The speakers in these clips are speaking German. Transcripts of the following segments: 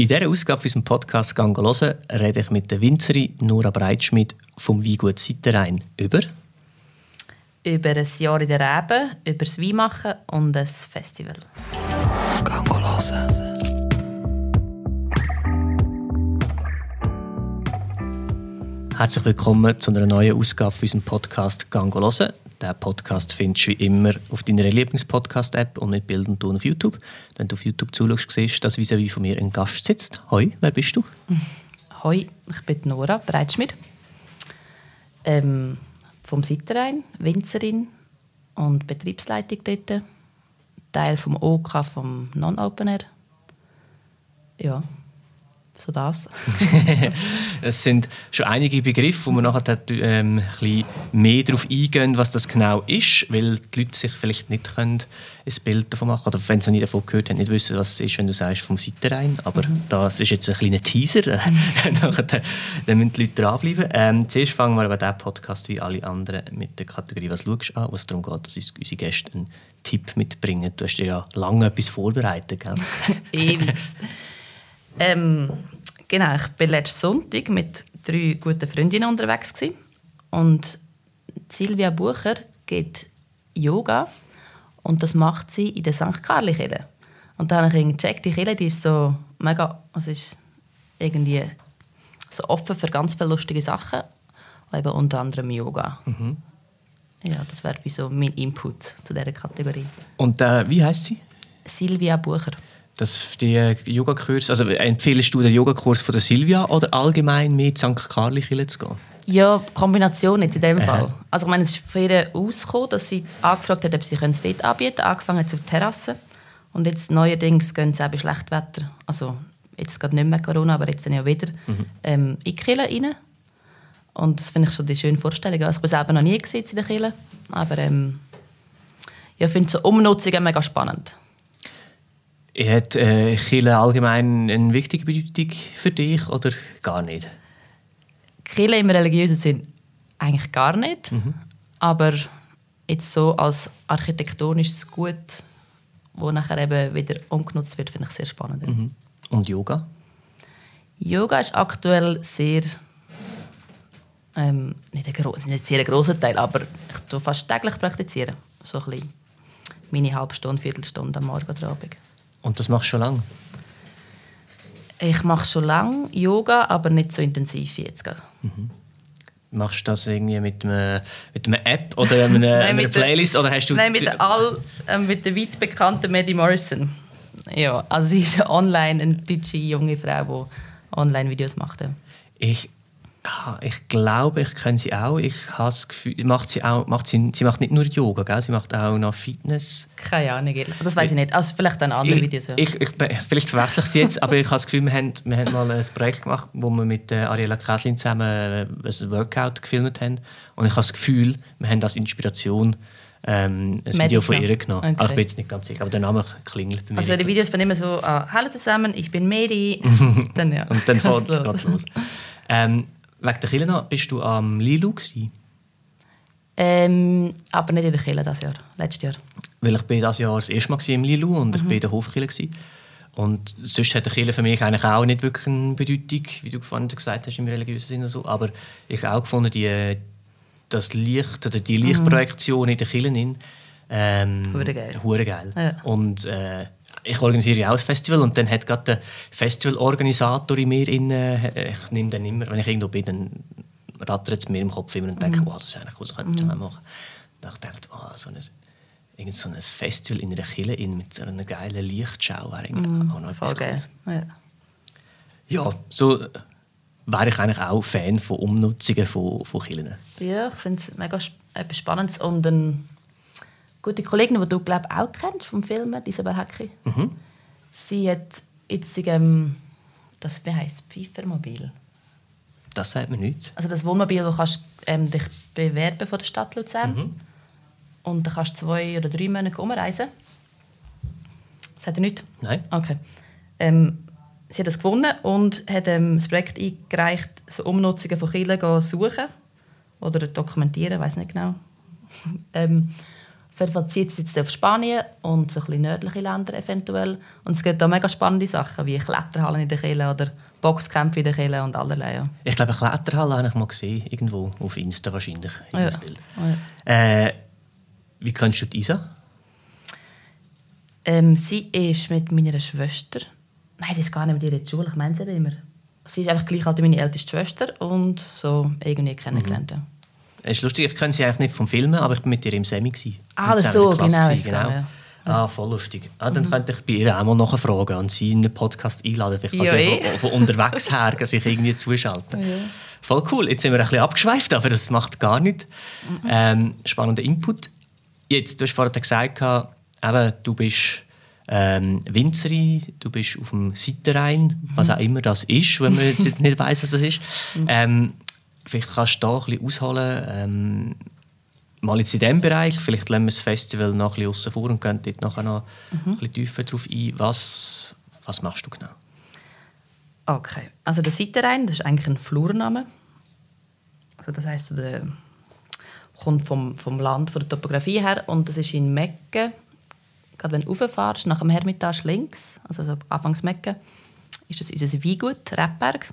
In dieser Ausgabe unseres Podcasts «Gang hören» rede ich mit der Winzerin Nora Breitschmidt vom Weingut Sitterein über über ein Jahr in der Rebe, über das Weinmachen und ein Festival. «Gang hören» Herzlich willkommen zu einer neuen Ausgabe unseres Podcasts «Gang hören». Den Podcast findest du wie immer auf deiner Lieblingspodcast-App und mit Bild und Ton auf YouTube. Wenn du auf YouTube zuschaust, siehst du, dass vis von mir ein Gast sitzt. Hoi, wer bist du? Hoi, ich bin Nora Breitschmidt. Ähm, vom Sitterein, Winzerin und Betriebsleitung dort. Teil vom OK vom Non-Open Air. Ja, so das. es sind schon einige Begriffe, wo man nachher ähm, ein bisschen mehr darauf eingehen, was das genau ist, weil die Leute sich vielleicht nicht können ein Bild davon machen oder wenn sie noch nie davon gehört haben, nicht wissen, was es ist, wenn du sagst vom Seitenrhein. Aber mhm. das ist jetzt ein kleiner Teaser. nachher, dann müssen die Leute dranbleiben. Ähm, zuerst fangen wir aber diesen Podcast wie alle anderen mit der Kategorie «Was schaust du an?», wo es darum geht, dass unsere Gäste einen Tipp mitbringen. Du hast dir ja lange etwas vorbereitet, gell? Ewig. Ähm, genau, ich war letzten Sonntag mit drei guten Freundinnen unterwegs. Gewesen. Und Silvia Bucher geht Yoga und das macht sie in der St. Karli Kirche. Und dann habe ich gecheckt, die Kirche die ist so mega, es ist irgendwie so offen für ganz viele lustige Sachen, eben unter anderem Yoga. Mhm. Ja, das wäre so mein Input zu dieser Kategorie. Und äh, wie heißt sie? Silvia Bucher dass die Yogakurs, also empfiehlst du den Yogakurs von der Silvia oder allgemein mit St. Karli zu gehen? Ja, Kombination jetzt in dem Fall. Aha. Also ich meine, es ist von ihr ausgekommen, dass sie angefragt hat, ob sie es dort anbieten können. Angefangen auf der Terrasse. Und jetzt neuerdings gehen sie auch bei Schlechtwetter, also jetzt geht nicht mehr Corona, aber jetzt dann ja wieder, mhm. ähm, in die Kirche rein. Und das finde ich schon die schöne Vorstellung. Also ich war selber noch nie in der Kirche, aber ähm, ja, ich finde so Umnutzungen mega spannend. Hat äh, Kirche allgemein eine wichtige Bedeutung für dich oder gar nicht? Kirche im religiösen Sinn eigentlich gar nicht. Mhm. Aber jetzt so als architektonisches Gut, wo nachher eben wieder umgenutzt wird, finde ich sehr spannend. Mhm. Und Yoga? Yoga ist aktuell sehr ähm, nicht, ein nicht sehr grosser Teil, aber ich tue fast täglich praktizieren. So ein bisschen meine halbe Stunde, Viertelstunde am Morgen oder Abend. Und das machst du schon lange? Ich mache schon lange Yoga, aber nicht so intensiv wie jetzt Mhm. Machst du das irgendwie mit einer, mit einer App oder einer, nein, einer Playlist? Der, oder hast du nein, mit der, all, äh, mit der weit bekannten Maddie Morrison. Ja, also sie ist online eine deutsche junge Frau, die Online-Videos macht. Ich ich glaube, ich kenne sie auch. Ich habe das Gefühl, macht sie auch, macht sie, sie macht nicht nur Yoga, gell? sie macht auch noch Fitness. Keine Ahnung, das weiß ich nicht. Also vielleicht dann andere ich, Videos. Ja. Ich, ich, vielleicht verwechsel ich sie jetzt, aber ich habe das Gefühl, wir haben, wir haben mal ein Projekt gemacht, wo wir mit äh, Ariela Käslin zusammen äh, ein Workout gefilmt haben. Und ich habe das Gefühl, wir haben als Inspiration ähm, ein Medical. Video von ihr genommen. Okay. Aber ich bin jetzt nicht ganz sicher, aber der Name klingelt bei mir. Also die Videos von immer so, ah, hallo zusammen, ich bin Medi. dann, ja. Und dann fährt es los. Ähm, Wegen der Kille noch, bist du am Lilu Ähm, aber nicht in der Kille dieses Jahr, letztes Jahr. Weil ich bin dieses Jahr das erste Mal im Lilu und mhm. ich bin in der Hofkille. Und sonst hat der Kille für mich eigentlich auch nicht wirklich eine Bedeutung, wie du vorhin gesagt hast, im religiösen Sinne. So. Aber ich habe auch gefunden, die, das Licht oder die mhm. Lichtprojektion mhm. in der Kille ähm, Hure geil. Hure geil. Ja. Und äh, ich organisiere ja auch ein Festival und dann hat gerade der Festivalorganisator in mir, in, äh, ich nehme dann immer, wenn ich irgendwo bin, dann rattert es mir im Kopf immer und denke, mhm. wow, das ist eigentlich cool, das könnte ich mhm. machen. Dann dachte ich, wow, so ein, irgend so ein Festival in einer Kille in, mit so einer geilen Lichtschau wäre mhm. auch noch etwas okay. ja. ja, so wäre ich eigentlich auch Fan von Umnutzungen von, von Killen. Ja, ich finde es mega spannend und ein gute Kollegin, die du glaub, auch kennst vom Film, Isabel Hecki. Mhm. Sie hat jetzt ähm, das wie heisst Pfeifermobil. Das sagt mir nicht. Also das Wohnmobil, wo kannst ähm, dich bewerben von der Stadt Luzern mhm. und dann kannst du zwei oder drei Monate umreisen. Das hat er nicht? Nein. Okay. Ähm, sie hat das gewonnen und hat ähm, das Projekt eingereicht, so Umnutzungen von Kirchen suchen oder dokumentieren, weiß nicht genau. ähm, verzieht es jetzt auf Spanien und so ein bisschen nördliche Länder eventuell. Und es gibt da mega spannende Sachen, wie Kletterhallen in der Kille oder Boxkämpfe in der Kille und allerlei. Ja. Ich glaube, eine Kletterhalle habe ich mal gesehen, irgendwo auf Insta wahrscheinlich. Oh ja. Bild. Oh ja. Äh, wie kennst du die Isa? Ähm, sie ist mit meiner Schwester. Nein, sie ist gar nicht mit ihr in der Schule. Ich meine sie immer. Sie ist einfach gleich alt wie meine älteste Schwester und so irgendwie kennengelernt. ja. Es ist lustig, ich kenne sie eigentlich nicht vom Filmen, aber ich war mit ihr im Semi. Ah, das so, genau, gewesen, es gegangen, ja. Ah, voll lustig. Ah, dann könnte ich bei ihr auch mal nachfragen und sie in den Podcast einladen. Vielleicht kann Ja, sie eh. von, von unterwegs her sich irgendwie zuschalten. Voll cool. Jetzt sind wir ein bisschen abgeschweift, aber das macht gar nichts. Ähm, spannender Input. Jetzt, du hast vorhin gesagt, eben, du bist ähm, Winzerin, du bist auf dem Seitenrhein, was auch immer das ist, wenn man jetzt jetzt nicht weiß, was das ist. Ähm, vielleicht kannst du da ein bisschen ausholen, ähm, mal jetzt in diesem Bereich, vielleicht lassen wir das Festival noch ein bisschen aussen vor und gehen dort nachher noch ein bisschen tiefer drauf ein. Was, was machst du genau? Okay, also der Seitenrhein, das ist eigentlich ein Flurname. Also das heisst, der kommt vom, vom Land, von der Topografie her und das ist in Mecken. Gerade wenn du rauffährst, nach dem Hermitage links, also so anfangs Mecken, ist das unser Weingut, Rebberg.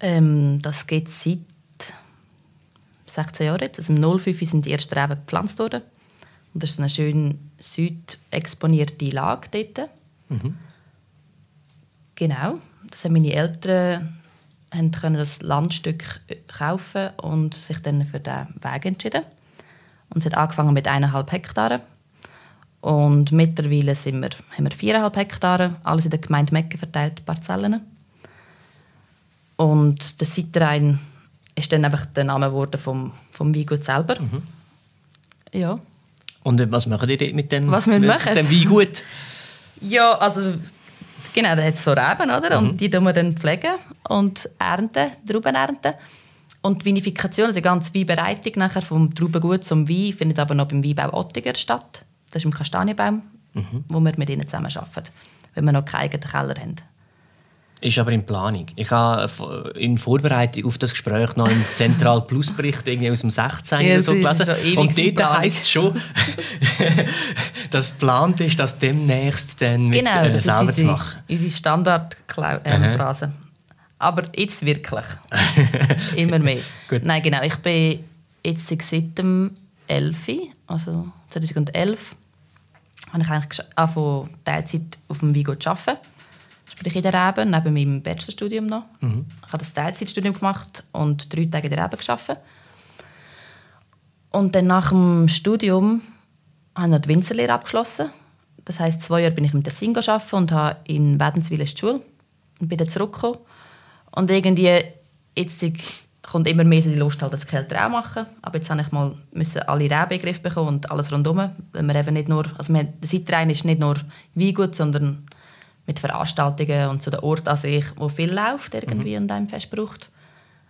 Ähm, das geht seit 16 Jahren jetzt. Also im 05 sind die ersten Reben gepflanzt worden. Und das ist eine schön südexponierte Lage dort. Genau. Das haben meine Eltern haben können das Landstück kaufen und sich dann für den Weg entschieden. Und es hat angefangen mit eineinhalb Hektaren. Und mittlerweile sind wir, haben wir viereinhalb Hektare, alles in der Gemeinde Mecken verteilt, Parzellen. Und der Seitenrhein ist dann einfach der Name geworden vom, vom Weingut selber. Ja. Und was machen die dort mit dem, Was wir mit machen? dem Weingut? Ja, also genau, da hat es so Reben, oder? Und die tun wir dann pflegen und ernten, Trauben ernten. Und die Vinifikation, also die ganze Weinbereitung nachher vom Traubengut zum Wein, findet aber noch beim Weinbau Ottiger statt. Das ist im Kastanienbaum, wo wir mit ihnen zusammen arbeiten, wenn wir noch keinen eigenen Keller haben. Ist aber in Planung. Ich habe in Vorbereitung auf das Gespräch noch im Zentral Plus Bericht irgendwie aus dem 16. Ja, so gelesen. Und dort heisst es schon, dass geplant ist, das demnächst dann mit Genau, äh, das ist selber zu unsere, machen. unsere Standardphrase. Aber jetzt wirklich. Immer mehr. Gut. Nein, genau. Ich bin jetzt seit dem 11., also 2011, habe ich eigentlich angefangen, Teilzeit auf dem Vigo zu arbeiten. Sprich in der Reben, neben meinem Bachelorstudium noch. Ich habe das Teilzeitstudium gemacht und drei Tage in der Reben gearbeitet. Und dann nach dem Studium habe ich noch die Winzerlehre abgeschlossen. Das heisst, zwei Jahre bin ich im Tessin gearbeitet und habe in Wädenswil die Schule und bin dann zurückgekommen. Und irgendwie, jetzt kommt immer mehr so die Lust, halt das Kälter auch machen. Aber jetzt habe ich mal müssen alle Reben in den Griff bekommen und alles rundherum. Weil wir eben nicht nur, also wir, der Seitrein ist nicht nur Weingut, sondern mit Veranstaltungen und so der Ort an sich, wo viel läuft irgendwie und einem fest braucht.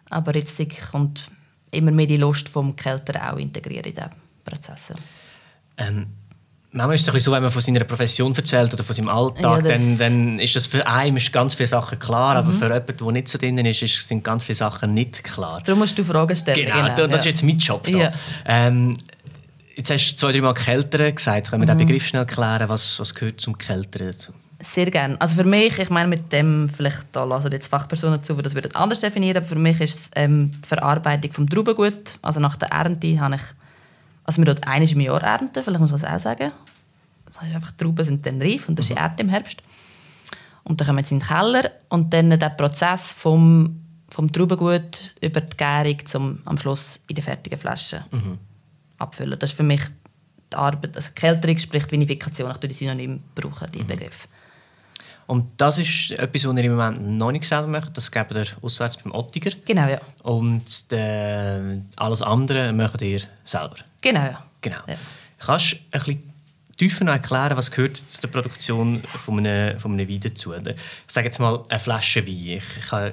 Aber jetzt kommt immer mehr die Lust vom Kälter auch integrieren in diesen Prozess. Ähm, manchmal ist es so, wenn man von seiner Profession erzählt oder von seinem Alltag, Ja, dann, das- dann ist das für einen ist ganz viele Sachen klar, aber Mhm. für jemanden, der nicht so drin ist, ist, sind ganz viele Sachen nicht klar. Darum musst du Fragen stellen. Genau, das ist ja. jetzt mein Job. Da. Ja. Ähm, jetzt hast du zwei, drei Mal Kälteren gesagt. Können wir Mhm. den Begriff schnell klären? Was, was gehört zum Kälteren dazu? Sehr gerne. Also für mich, ich meine mit dem, vielleicht da lassen jetzt Fachpersonen zu, die das würden anders definieren, aber für mich ist es ähm, die Verarbeitung vom Traubengut. Also nach der Ernte habe ich, also wir dort eines im Jahr ernten, vielleicht muss man das auch sagen. Das heißt einfach, die Trauben sind dann reif und das ist die Ernte im Herbst. Und dann kommen sie in den Keller und dann der Prozess vom, vom Traubengut über die Gärung zum am Schluss in die fertigen Flaschen abfüllen. Das ist für mich die Arbeit, also Kälterung spricht Vinifikation, ich tue die Synonym brauchen, die Begriff. Und das ist etwas, was ihr im Moment noch nicht selber macht. Das gebt ihr auswärts beim Ottiger. Genau, ja. Und äh, alles andere macht ihr selber. Genau, ja. Genau. Ja. Kannst du ein bisschen tiefer noch erklären, was gehört zu der Produktion von einem, von einem Wein dazu? Ich sage jetzt mal eine Flasche Wein. Ich, habe,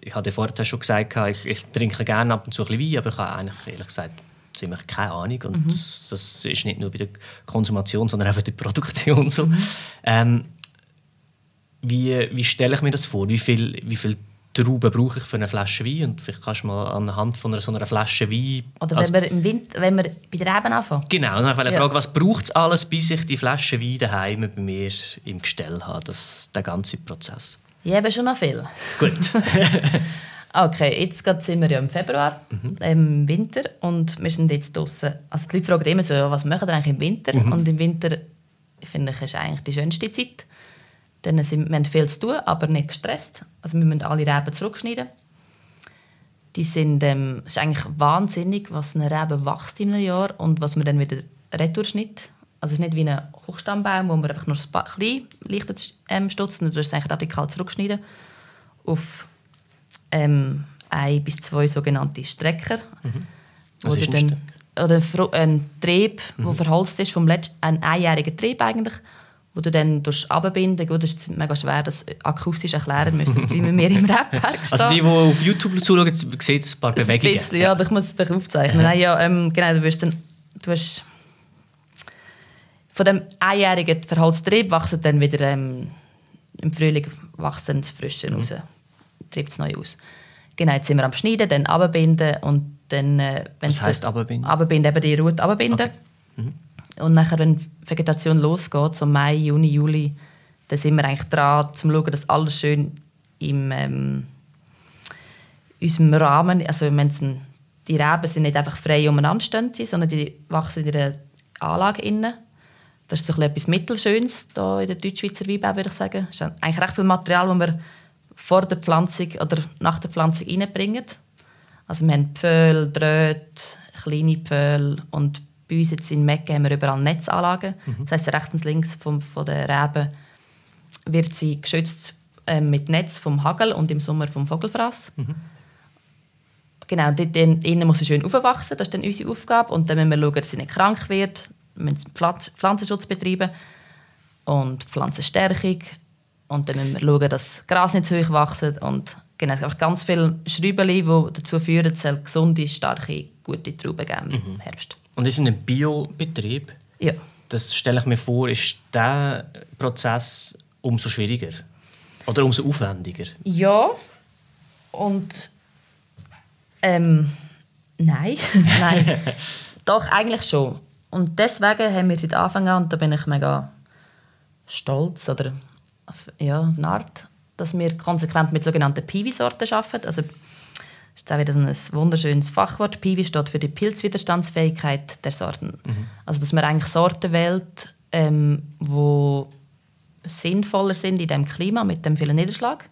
ich habe dir vorher schon gesagt, ich, ich trinke gerne ab und zu ein bisschen Wein, aber ich habe eigentlich ehrlich gesagt ziemlich keine Ahnung. Und das, das ist nicht nur bei der Konsumation, sondern auch bei der Produktion so. Ähm, wie, wie stelle ich mir das vor? Wie viel, wie viel Trauben brauche ich für eine Flasche Wein und vielleicht kannst du mal anhand von einer, so einer Flasche Wein... Oder also, wenn wir, im Winter, wenn wir bei der Reben anfangen. Genau, dann wollte ich Ja. fragen, was braucht es alles, bis ich die Flasche Wein daheim bei mir im Gestell habe, das, der ganze Prozess. Ich habe schon noch viel. Gut. Okay, jetzt sind wir ja im Februar, im Winter, und wir sind jetzt draußen. Also die Leute fragen immer so, was machen wir eigentlich im Winter? Und im Winter, finde ich, ist eigentlich die schönste Zeit. Dann sind, wir haben viel zu tun, aber nicht gestresst. Also wir müssen alle Reben zurückschneiden. Die sind, ähm, es ist eigentlich wahnsinnig, was eine Rebe wächst in einem Jahr und was man dann wieder retourschnitt. Also es ist nicht wie ein Hochstammbaum, wo man einfach nur ein paar klein leicht ähm, stutzt, sondern du es eigentlich radikal zurückschneiden auf ähm, ein bis zwei sogenannte Strecker. Was Oder ist ein dann, oder ein, Trieb, der verholzt ist, vom letzten, ein einjähriger Trieb eigentlich, wo du dann durch abbinden, gut, das ist mega schwer, das akustisch erklären müssen, jetzt wie mit mir im Rapberg stehen. Also die, die auf YouTube zuschauen, sehen ein paar Ein Bewegungen. bisschen, ja, aber ich muss es vielleicht aufzeichnen. Nein, ja, ähm, genau, du wirst dann, du hast von dem einjährigen Verhaltstrieb wachsen dann wieder ähm, im Frühling wachsen das Frische raus, treibt es neu aus. Genau, jetzt sind wir am Schneiden, dann abbinden und dann, äh, Was es heisst abbinden? Abbinden, eben die Rute abbinden. Und nachher, wenn die Vegetation losgeht, so Mai, Juni, Juli, dann sind wir eigentlich dran, um zu schauen, dass alles schön im ähm, unserem Rahmen, also wenn die Reben sind nicht einfach frei umeinander stehen, sondern die wachsen in einer Anlage innen. Das ist so etwas Mittelschönes hier in der Deutschschweizer Weinbau, würde ich sagen. Es ist eigentlich recht viel Material, das wir vor der Pflanzung oder nach der Pflanzung reinbringen. Also wir haben Pföhl, Drähte, kleine Pföhl und bei uns jetzt in Mecke haben wir überall Netzanlagen. Das heisst, rechts und links vom, von der Reben wird sie geschützt ähm, mit Netz vom Hagel und im Sommer vom Vogelfraß. Genau, dort in- innen muss sie schön aufwachsen, das ist dann unsere Aufgabe. Und dann müssen wir schauen, dass sie nicht krank wird. Wir müssen Pflanz Pflanzenschutz betreiben und Pflanzenstärkung. Und dann müssen wir schauen, dass das Gras nicht zu hoch wächst. Und genau, es gibt einfach ganz viele Schrauben, die dazu führen, dass es gesunde, starke, gute Trauben geben im Herbst. Und ist ein Biobetrieb, Ja. das stelle ich mir vor, ist der Prozess umso schwieriger oder umso aufwendiger. Ja. Und ähm, nein, nein. Doch, eigentlich schon. Und deswegen haben wir seit Anfang an, und da bin ich mega stolz, oder ja, eine Art, dass wir konsequent mit sogenannten Piwi-Sorten arbeiten. Also, das ist auch wieder so ein wunderschönes Fachwort. Piwi steht für die Pilzwiderstandsfähigkeit der Sorten. Also, dass man eigentlich Sorten wählt, ähm, wo sinnvoller sind in dem Klima mit dem vielen Niederschlag.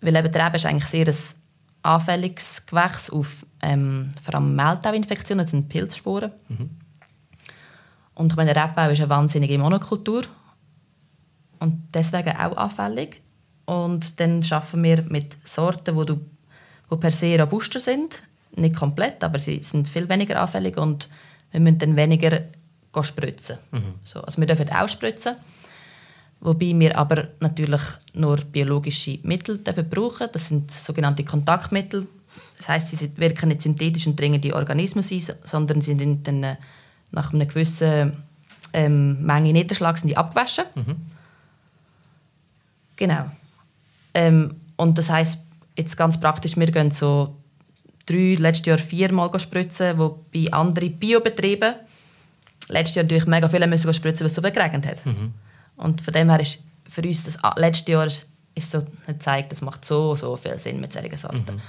Weil eben der Rebe ist eigentlich sehr ein anfälliges Gewächs auf ähm, vor allem Mehltauinfektionen, das sind Pilzsporen. Und ich meine, der Rebbau ist eine wahnsinnige Monokultur und deswegen auch anfällig. Und dann schaffen wir mit Sorten, wo du, wo per se robuster sind, nicht komplett, aber sie sind viel weniger anfällig und wir müssen dann weniger spritzen. So, also wir dürfen auch spritzen, wobei wir aber natürlich nur biologische Mittel dürfen brauchen. Das sind sogenannte Kontaktmittel. Das heißt, sie wirken nicht synthetisch und dringen die Organismus ein, sondern sie sind dann äh, nach einer gewissen ähm, Menge Niederschlag sind die abgewaschen. Genau. Ähm, und das heißt jetzt ganz praktisch, wir gehen so drei, letztes Jahr viermal spritzen, wo bei anderen Biobetrieben letztes Jahr natürlich mega viele müssen spritzen, weil es so viel geregnet hat. Und von dem her ist für uns das letzte Jahr ist so gezeigt, das macht so, so viel Sinn mit solchen Sorten.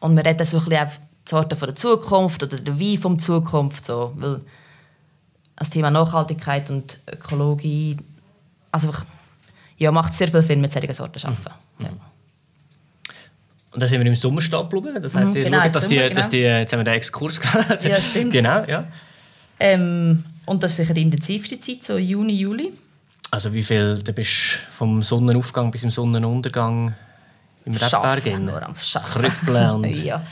Und wir reden so ein bisschen auf die Sorten von der Zukunft oder der Wein von der Zukunft. So, weil das Thema Nachhaltigkeit und Ökologie, also ja, macht sehr viel Sinn, mit solchen Sorten zu arbeiten. Ja. Und dann sind wir im Sommer stehen geblieben. Das heisst, Mhm, genau, schaut, dass, die, Sommer, dass die, jetzt haben wir den Exkurs gemacht. Ja, stimmt. genau, ja. Ähm, und das ist sicher die intensivste Zeit, so Juni, Juli. Also wie viel, du bist vom Sonnenaufgang bis zum Sonnenuntergang im Rebberg nur am Schaffen. Krüppeln und... ja.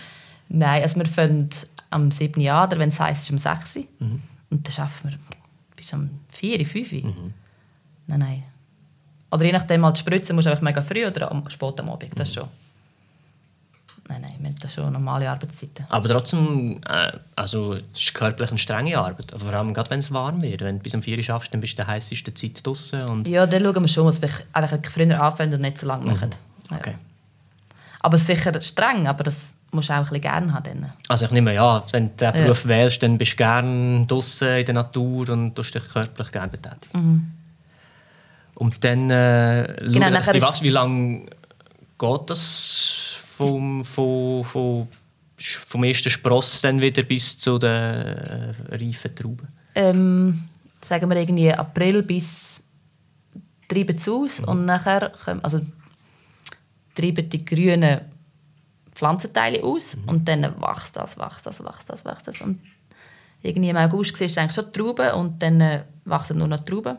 Nein, also wir fangen am 7. Jahr, oder wenn es heisst, ist am 6. Mhm. Und dann schaffen wir bis am 4, 5. Nein, nein. Oder je nachdem, halt spritzen musst du einfach mega früh oder am, spät am Abend, Mhm. das schon. Nein, nein, wir haben da schon normale Arbeitszeiten. Aber trotzdem, äh, also es ist körperlich eine strenge Arbeit. Vor allem gerade, wenn es warm wird. Wenn du bis um 4 Uhr schaffst, dann bist du in der heißesten Zeit draußen. Und Ja, dann schauen wir schon, dass wir einfach früher anfangen und nicht so lange machen. Ja. okay. Aber sicher streng, aber das musst du auch ein bisschen gerne haben. Dann. Also ich nehme ja, wenn du den Beruf ja. wählst, dann bist du gerne draußen in der Natur und tust dich körperlich gerne betätigen. Mhm. Und dann äh, genau, schauen, was, wie lange geht das vom, vom, vom, vom ersten Spross dann wieder bis zu den äh, reifen Trauben? Ähm, sagen wir irgendwie April bis treiben zu aus mhm. und nachher kommen, also treiben die grünen Pflanzenteile aus mhm. und dann wächst das, wächst das, wächst das, wächst das und irgendwie im August siehst du eigentlich schon Trauben und dann äh, wachsen nur noch Trauben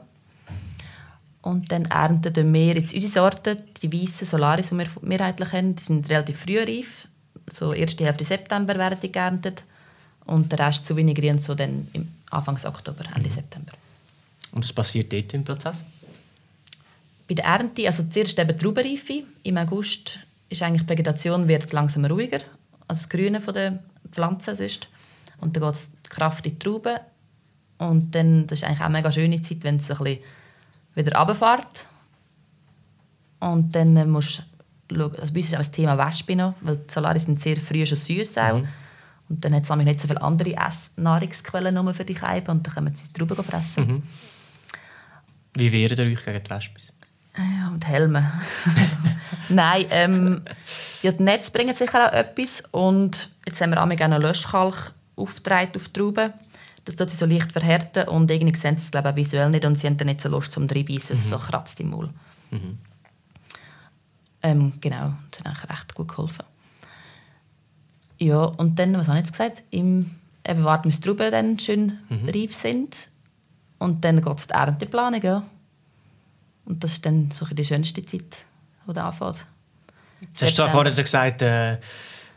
und dann ernten wir jetzt unsere Sorten, die weißen Solaris, die wir mehrheitlich haben, die sind relativ früh reif. So erste Hälfte September werden die geerntet. Und der Rest zu wenig grün so dann im Anfang Oktober, Ende mhm. September. Und was passiert dort im Prozess? Bei der Ernte, also zuerst eben Traubenreife. Im August ist eigentlich die Vegetation wird langsam ruhiger, also das Grüne der Pflanzen ist. Und dann geht die Kraft in die Trauben. Und dann, das ist eigentlich auch eine mega schöne Zeit, wenn es ein bisschen wieder runterfährt. Und dann musst du schauen, also bei uns ist auch das Thema Wespe noch, weil die Solaris sind sehr früh schon süß auch. Mhm. Und dann hat es nicht so viele andere Ess Nahrungsquellen für die Scheiben und dann können sie drüber fressen. Mhm. Wie wehrt ihr euch gegen die Wespen? Ja, mit Helmen. Nein, ähm, ja, die Netze bringen sicher auch etwas. Und jetzt haben wir auch einen Löschkalk aufgetragen auf die Trauben das tut sie so leicht verhärten und irgendwie sehen sie es glaube ich, visuell nicht und sie haben dann nicht so Lust zum Reinbeissen, mhm. es so kratzt im Maul. Mhm. Ähm, genau, das hat eigentlich recht gut geholfen. Ja, und dann, was habe ich jetzt gesagt? Im, eben warten, bis die Trauben dann schön mhm. reif sind und dann geht es die Ernteplanung, ja. Und das ist dann so die schönste Zeit, die da anfängt. Du hast vorhin gesagt, äh,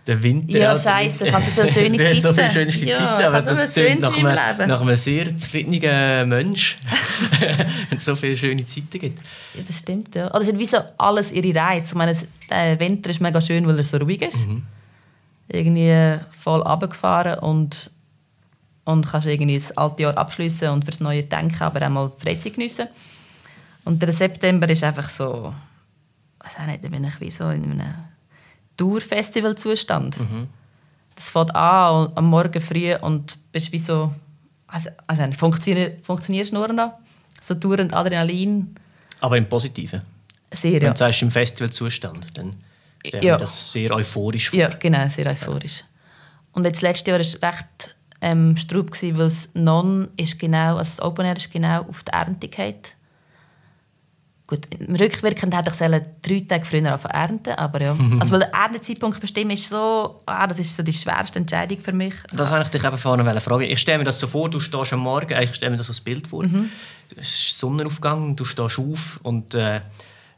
der Winter. Ja, scheiße, ich habe so viele schöne Zeiten. so viele schönste ja, Zeiten, aber das klingt nach, einem, nach einem sehr zufriedenen Mensch, wenn es so viele schöne Zeiten gibt. Ja, das stimmt, ja. Oder es hat wie so alles ihre Reize. Ich meine, der Winter ist mega schön, weil er so ruhig ist. Mhm. Irgendwie voll runtergefahren und, und kannst irgendwie das alte Jahr abschließen und fürs neue denken, aber auch mal Freizeit geniessen. Und der September ist einfach so, ich weiß auch nicht, da bin ich wie so in einem Tour-Festival-Zustand. Mhm. Das fängt an am Morgen früh und bist wie so... Also, also funktionier, funktionierst nur noch. So dauernd Adrenalin. Aber im Positiven? Sehr, Wenn du sagst, im Festivalzustand, dann stelle ja. das sehr euphorisch vor. Ja, genau, sehr euphorisch. Und jetzt letztes Jahr war es recht ähm, straub, weil das Non ist genau, also das Open Air ist genau auf die Ernte gefallen. Gut, rückwirkend hätte ich drei Tage früher ernten aber ja. Also weil der Erntezeitpunkt bestimmen ist so, ah, das ist so die schwerste Entscheidung für mich. Das wollte ich dich eben vorne fragen. Ich stelle mir das so vor, du stehst am Morgen, ich stelle mir das so ein Bild vor, mhm. es ist Sonnenaufgang, du stehst auf und äh,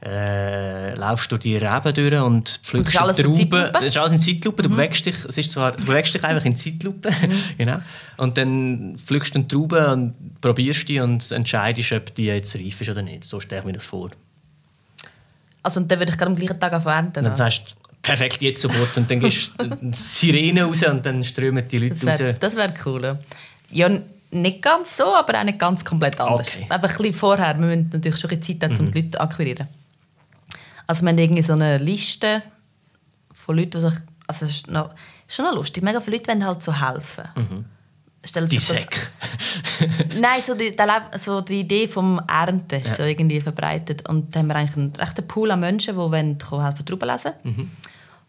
äh, laufst durch die Reben durch und pflückst und Trauben. Das ist alles in Zeitlupe. Du, mhm. bewegst dich, es ist zwar, du bewegst dich einfach in Zeitlupe. Mhm. genau. Und dann pflückst du eine Traube und probierst die und entscheidest, ob die jetzt reif ist oder nicht. So stelle ich mir das vor. Also und dann würde ich gerade am gleichen Tag ernten? Dann sagst du, perfekt, jetzt sofort. Und dann gehst du die Sirene raus und dann strömen die Leute das wär, raus. Das wäre cool. Ja, nicht ganz so, aber auch nicht ganz komplett anders. Okay. Einfach ein bisschen vorher. Wir müssen natürlich schon ein Zeit haben, um mhm. die Leute zu akquirieren. Also wir haben irgendwie so eine Liste von Leuten, die sich... Also es ist, noch, ist schon noch lustig. Mega viele Leute wollen halt so helfen. Mhm. die Säcke. Nein, so die, so die Idee vom Ernten ist ja. so irgendwie verbreitet. Und da haben wir eigentlich einen rechten Pool an Menschen, die wollen helfen, Trauben lesen. Mhm.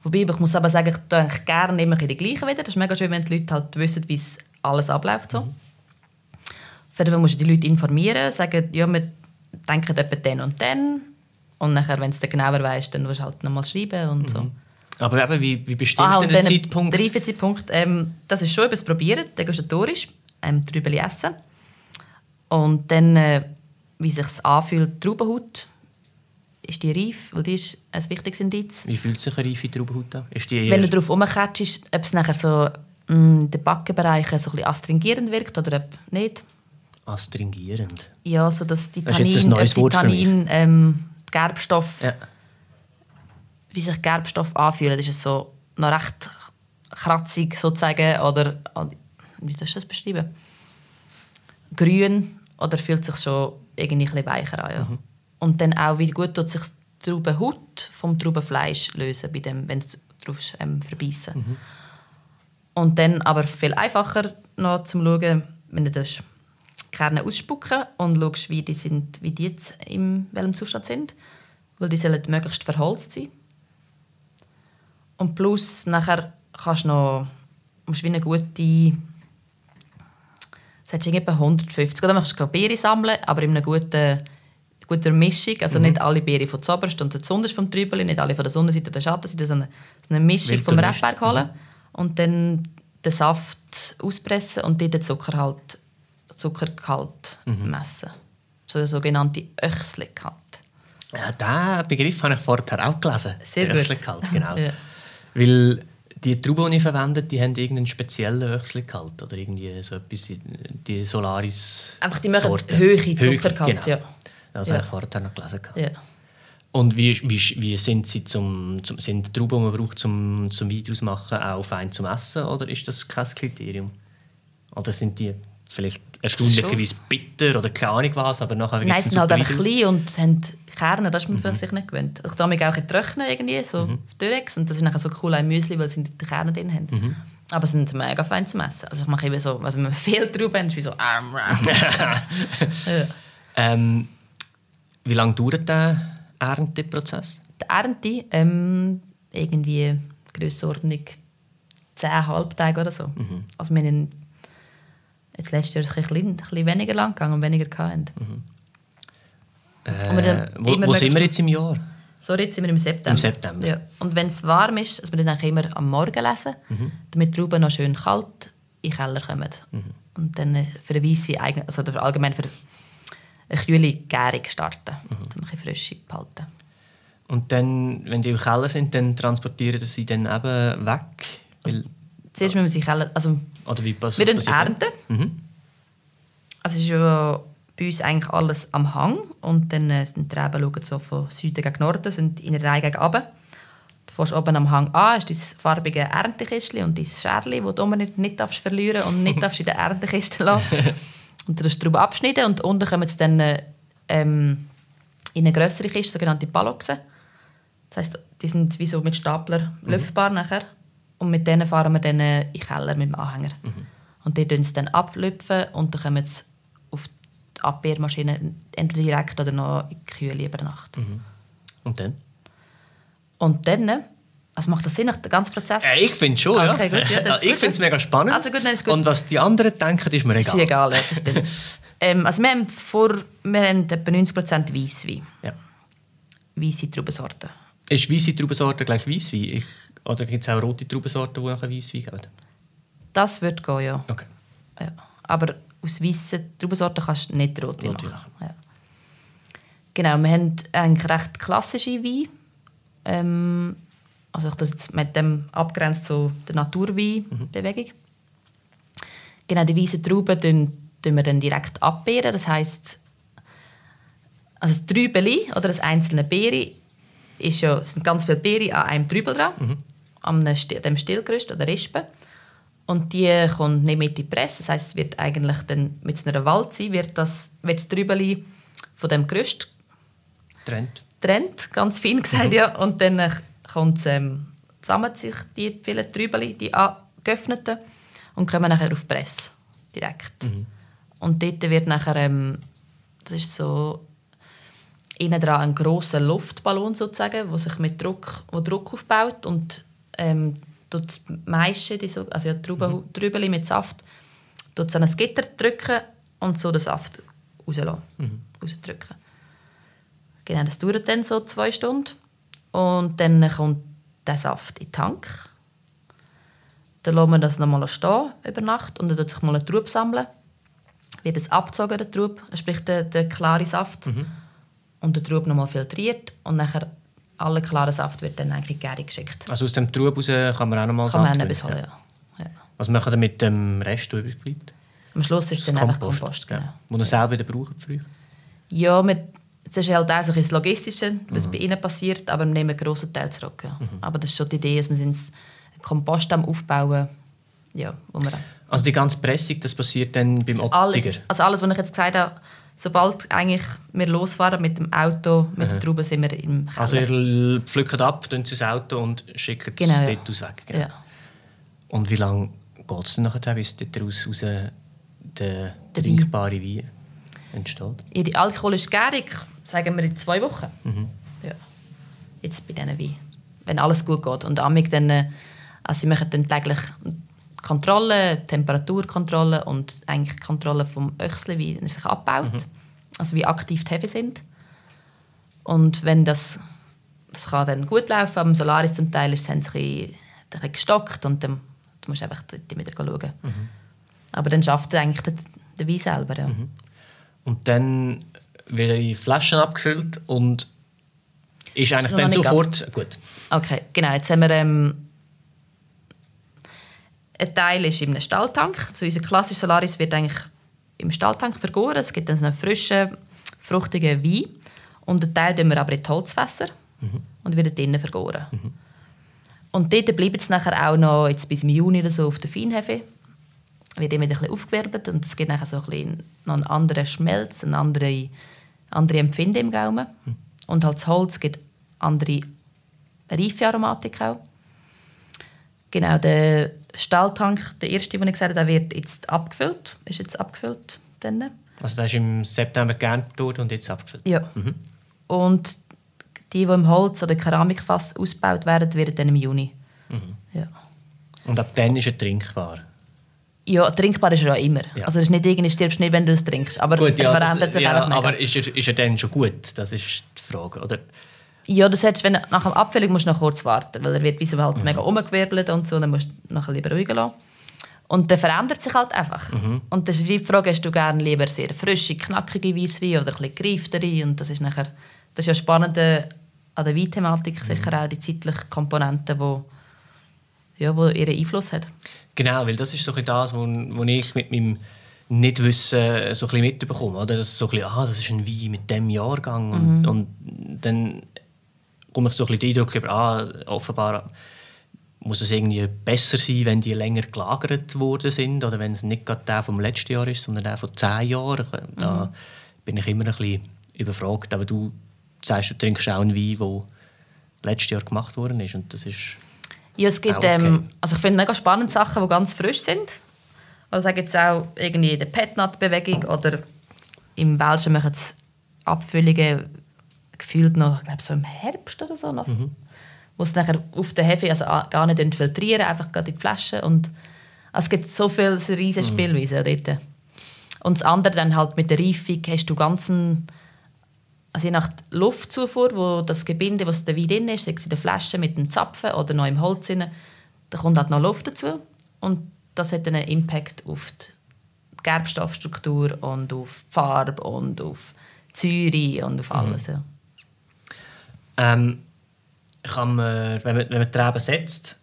Wobei, ich muss aber sagen, ich denke gerne immer die gleichen wieder. Das ist mega schön, wenn die Leute halt wissen, wie es alles abläuft. So. Mhm. Für jeden musst du die Leute informieren, sagen, ja, wir denken etwa dann und dann und nachher, wenn du es genauer weißt, dann musst du halt nochmal schreiben und so. Mhm. Aber eben, wie, wie bestimmst ah, du den Zeitpunkt? Der Reifezeitpunkt, ähm, das ist schon etwas probieren, degustatorisch, ähm, drüber essen. Und dann, äh, wie sich anfühlt, die Traubenhaut, ist die reif, weil die ist ein wichtiges Indiz. Wie fühlt sich eine reife Traubenhaut an? Ist die Wenn du darauf rumkatschst, ob es nachher so mm, in den Backenbereichen so ein bisschen astringierend wirkt oder ob nicht. Astringierend? Ja, so dass die Tannin, das ist jetzt ein neues Wort Tannin, ähm, Gerbstoff, ja. wie sich Gerbstoff anfühlt, ist es so noch recht kratzig sozusagen oder wie soll ich das beschreiben? Grün oder fühlt sich schon irgendwie ein weicher an. Ja. Mhm. Und dann auch, wie gut tut sich Traubenhaut vom Traubenfleisch lösen, bei dem, wenn es drauf ist, ähm, verbeissen. Mhm. Und dann aber viel einfacher noch zum schauen, wenn du das Kerne ausspucken und schaust, wie die, sind, wie die jetzt in welchem Zustand sind. Weil die sollen möglichst verholzt sein. Und plus nachher kannst du noch musst wie eine gute sagst du etwa 150 oder machst du Beere sammeln, aber in einer guten, guter Mischung, also nicht alle Beere von zuoberst und zuunterst vom Trübeli, nicht alle von der Sonnenseite oder der Schattenseite, sondern so eine Mischung vom. Rebberg holen und dann den Saft auspressen und dort den Zucker halt, Zuckergehalt messen. So der sogenannte Öchsli-Gehalt. Ja, diesen Begriff habe ich vorher auch gelesen. Sehr Der gut. Öchsli-Gehalt, genau. Ja. Weil die Trauben, die ich verwende, die haben irgendeinen speziellen Öchsli-Gehalt oder irgendwie so etwas, die Solaris Einfach die machen Sorten. hohe Zuckergehalt, genau. ja. Das Ja. habe ich vorher noch gelesen. Ja. Und wie, wie, wie sind sie zum, zum sind die Trauben, die man braucht zum, zum Wein machen, auch fein zum Essen oder ist das kein Kriterium? Oder sind die vielleicht erstaunlicherweise bitter oder keine Ahnung was, aber nachher Nein, sie sind halt Wein daraus? klein und haben Kerne, das ist Mhm. man vielleicht sich nicht gewöhnt. Ich tue mich auch Trocknen irgendwie, so Mhm. Durex, und das ist nachher so cool ein Müsli, weil sie die Kerne drin haben. Mhm. Aber sie sind mega fein zum Essen. Also ich mache eben so, also wenn man viel Trauben hat, ist wie so arm, arm. ja. Ähm, wie lange dauert der Ernteprozess? Die Ernte, ähm, irgendwie Grössenordnung 10 Halbtage oder so. Mhm. Also wir haben jetzt letztes Jahr ist es ein bisschen, ein bisschen weniger lang gegangen und weniger gehabt. Aber Äh, dann wo wo sind wir jetzt im Jahr? So, jetzt sind wir im September. Im September. Ja. Und wenn es warm ist, dass wir dann immer am Morgen lesen, Mhm. damit die Trauben noch schön kalt in den Keller kommen. Mhm. Und dann äh, für einen Weisswein, also für allgemein für eine kühle Gärung starten, Mhm. um ein bisschen frisch behalten. Und dann, wenn die im Keller sind, dann transportieren sie sie dann eben weg? Weil, Zuerst müssen wir sie Keller, also oder wie was, wir was ernten dann? Mhm. Also es ist ja bei uns eigentlich alles am Hang und dann äh, sind die Reben schauen so von Süden gegen Norden, sind in der Reihe gegen runter. Du fährst oben am Hang an, hast dein farbige Erntekistchen und dein Scherli, das du oben nicht, nicht darfst verlieren und nicht darfst in der Erntekiste lassen. und du darfst drüber abschneiden und unten kommen sie dann äh, ähm, in eine größere Kiste, sogenannte Paloxe. Das heisst, die sind wie so mit Stapler löffbar nachher. Und mit denen fahren wir dann äh, in den Keller mit dem Anhänger. Und die sie dann ablüpfen und dann kommen sie auf die Abwehrmaschine entweder direkt oder noch in die Kühle über Nacht. Und dann? Und dann, äh, also macht das Sinn, nach dem ganzen Prozess? Äh, ich finde schon, Okay, ja. gut, ja, ist ich finde es mega spannend. Also gut, gut. Und was die anderen denken, ist mir egal. ist egal, ja, das stimmt. ähm, also wir haben, vor, wir haben etwa 90% Weisswein. Ja. Weisse Traubensorten. Ist weisse Traubensorte gleich Weisswein? Ich, oder gibt es auch rote Traubensorten, die nachher Weisswein geben? Das wird gehen, ja. Okay. ja. Aber aus weißen Traubensorten kannst du nicht Rotwein Rotwein machen. Ja. Genau, wir haben eigentlich recht klassische Weine. Ähm, also ich das jetzt mit dem abgrenzt zu der Naturweinbewegung. Genau, die weißen Trauben tun, tun wir dann direkt abbeeren. Das heisst, also das Trübeli oder das einzelne Beere ist ja, es sind ganz viele Beere an einem Trübel dran, an dem Stillgerüst oder Rispe. Und die kommt nicht mit in die Presse. Das heisst, es wird eigentlich dann mit einer Walze wird das, wird das Trübeli von dem Gerüst Trend. trennt, ganz fein gesagt, ja. Und dann äh, kommt es, ähm, sammelt sich die vielen Trübeli, die geöffneten, und kommen nachher auf die Presse direkt. Und dort wird nachher, ähm, das ist so, innen dran ein grosser Luftballon sozusagen, wo sich mit Druck, wo Druck aufbaut und ähm, das Maische, die so, also ja, Trauben, Trübeli mit Saft, tut es an ein Gitter drücken und so den Saft rauslassen, rausdrücken. Genau, das dauert dann so zwei Stunden. Und dann kommt der Saft in den Tank. Dann lassen wir das nochmal stehen über Nacht und dann tut sich mal eine Trub sammeln. Wird es abgezogen, der Trub, sprich der, der klare Saft. Und der Trub nochmal filtriert und nachher alle klare Saft wird dann eigentlich Gärung geschickt. Also aus dem Trub raus kann man auch noch mal Kann man Saft etwas holen. ja. ja. Was machen wir mit dem Rest, der übrig? Am Schluss ist dann einfach Kompost. Genau. Ja. Den ihr selber wieder braucht für euch? Ja, das ist halt auch so ein bisschen das Logistische, was bei ihnen passiert, aber wir nehmen einen grossen Teil zurück. Ja. Aber das ist schon die Idee, dass wir einen Kompost am aufbauen, ja, wo wir Also die ganze Pressung, das passiert dann beim alles, Ottiger? also alles, was ich jetzt gesagt habe, sobald eigentlich wir losfahren mit dem Auto, mit der Traube, sind wir im Keller. Also ihr pflückt ab, tun das Auto und schickt es Genau, ja. dort aus weg. genau. ja. Und wie lange geht es nachher, bis daraus raus der Der trinkbare Wein entsteht? Ja, die alkoholische Gärung, sagen wir in zwei Wochen. Mhm. Ja. Jetzt bei diesen Wein. Wenn alles gut geht. Und amig dann, äh, also sie machen dann täglich Kontrolle, Temperaturkontrolle und eigentlich Kontrolle vom Öchsle, wie er sich abbaut. Also wie aktiv die Hefe sind. Und wenn das, das kann dann gut laufen, aber im Solaris zum Teil ist es ein bisschen, ein bisschen gestockt und dann du musst einfach wieder schauen. Aber dann schafft er eigentlich den, den Wein selber. Ja. Und dann werden die Flaschen abgefüllt und ist eigentlich dann sofort gut. Okay, genau. Jetzt haben wir ähm, ein Teil ist in einem Stalltank. So unser klassischer Solaris wird eigentlich im Stalltank vergoren. Es gibt dann einen frischen, fruchtigen Wein. Und einen Teil tun wir aber in die Holzfässer und wieder drinnen vergoren. Und dort bleibt es nachher auch noch jetzt bis im Juni oder so auf der Feinhefe. Wird immer ein bisschen aufgewirbelt und es gibt nachher so ein bisschen noch einen anderen Schmelz, eine andere, andere Empfinden im Gaumen. Und halt das Holz gibt andere reife Aromatik auch. Genau, der Stalltank, der erste, den ich gesagt habe, der wird jetzt abgefüllt. Ist jetzt abgefüllt. Dann. Also das ist im September geerntet worden und jetzt abgefüllt. Ja. Und die, die im Holz- oder Keramikfass ausgebaut werden, werden dann im Juni. Ja. Und ab dann ist er trinkbar. ja, trinkbar ist er ja immer. Ja. Also es ist nicht irgendwie, stirbst nicht, wenn du es trinkst. Aber er das- verändert sich ja, einfach mega. Aber ist er, ist er dann schon gut? Das ist die Frage, oder? Ja, das hättest, wenn nach dem Abfüllung musst du noch kurz warten, weil er wird wie so Mhm. halt mega umgewirbelt und so, dann musst du nachher lieber ruhiger lassen. Und der verändert sich halt einfach. Mhm. Und das ist wie die Frage, hast du gerne lieber sehr frische, knackige Weisswein oder ein bisschen gereiftere und das ist nachher, das ist ja spannend äh, an der Weinthematik Mhm. sicher auch die zeitliche Komponente, wo, ja, wo ihren Einfluss hat. Genau, weil das ist so ein das, wo, wo ich mit meinem Nichtwissen so ein bisschen mitbekomme. Oder? Das ist so ein bisschen, ah, das ist ein Wein mit dem Jahrgang. Und, und dann komme ich so ein bisschen den Eindruck über, ah, offenbar muss es irgendwie besser sein, wenn die länger gelagert worden sind oder wenn es nicht gerade der vom letzten Jahr ist, sondern der von zehn Jahren. Da bin ich immer ein bisschen überfragt. Aber du sagst, du trinkst auch einen Wein, der letztes Jahr gemacht worden ist und das ist Ja, es gibt, okay. ähm, also ich finde mega spannende Sachen, die ganz frisch sind. Also sage jetzt auch irgendwie in der Petnat-Bewegung oder im Welschen machen sie Abfüllungen gefühlt noch, ich glaube so im Herbst oder so noch. Wo es nachher auf der Hefe also a- gar nicht filtrieren, einfach gerade in die Flasche und also es gibt so viele riesige Spielweisen dort. Und das andere dann halt mit der Reifung hast du ganzen also je nach Luftzufuhr, wo das Gebinde, was der Wein drin ist, sei es in der Flasche mit dem Zapfen oder noch im Holz drin, da kommt halt noch Luft dazu und das hat dann einen Impact auf die Gerbstoffstruktur und auf die Farbe und auf die Säure und auf alles. Ja. Ähm, habe mir, wenn man, wenn man die Reben setzt,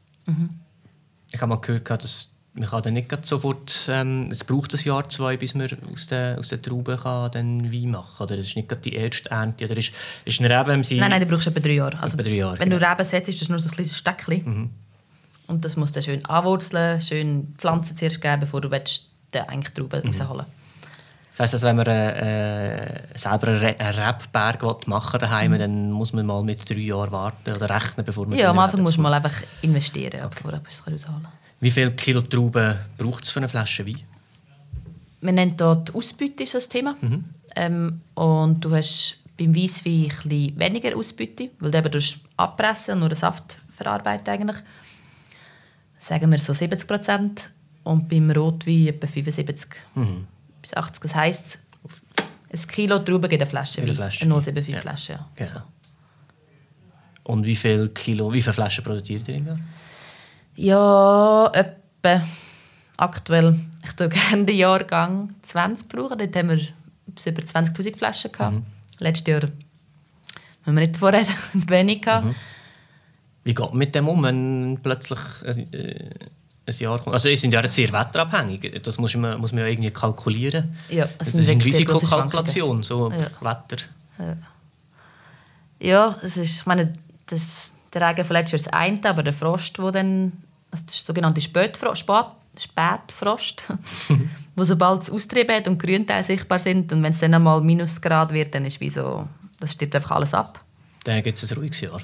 ich habe mal gehört, dass man kann dann nicht sofort, ähm, es braucht ein Jahr, zwei, bis man aus der, aus der Traube kann dann Wein machen kann. Oder das ist nicht die erste Ernte. Oder ist, ist ein Reben im Sinne... Nein, nein, du brauchst etwa drei Jahre. Also, drei Jahre, wenn du genau. Reben setzt, ist das nur so ein kleines Steckchen. Und das musst du dann schön anwurzeln, schön Pflanzen zuerst geben, bevor du willst, den eigentlich Trauben rausholen Das heisst, also, wenn man äh, äh, selber einen Rebberg machen daheim, dann muss man mal mit drei Jahren warten oder rechnen, bevor man Ja, am Anfang musst du mal einfach investieren, bevor du etwas rausholen kannst. Wie viele Kilo Trauben braucht es für eine Flasche Wein? Wir nennen die Ausbeute ist das Thema. Ähm, und du hast beim Weisswein ein weniger Ausbeute, weil du eben abpressen und nur den Saft verarbeiten eigentlich. Sagen wir so 70 Prozent. Und beim Rotwein etwa 75 bis 80. Das heisst, ein Kilo Trauben gibt eine Flasche Eine Wein. Flasche Eine Wein. 075 Ja. Flasche, ja. Genau. Und wie viele Kilo, wie viele Flaschen produziert ihr im Jahr? Ja, etwa aktuell. Ich tue gerne den Jahrgang 20 brauchen. Dort haben wir bis über 20'000 Flaschen gehabt. Letztes Jahr, wenn wir nicht vorher wenig gehabt. Wie geht man mit dem um, wenn plötzlich äh, ein Jahr kommt? Also, es sind ja jetzt sehr wetterabhängig. Das muss man, muss man ja irgendwie kalkulieren. Ja, das es ist eine Risikokalkulation, so Ja. Wetter. Ja, es ist, ich meine, das, der Regen von letztes Jahr ist das eine, aber der Frost, wo dann, also das ist der sogenannte Spätfrost, Spät, Spätfrost, wo sobald es austrieben hat und Grünteile sichtbar sind und wenn es dann einmal Minusgrad wird, dann ist wie so, das stirbt einfach alles ab. Dann gibt es ein ruhiges Jahr.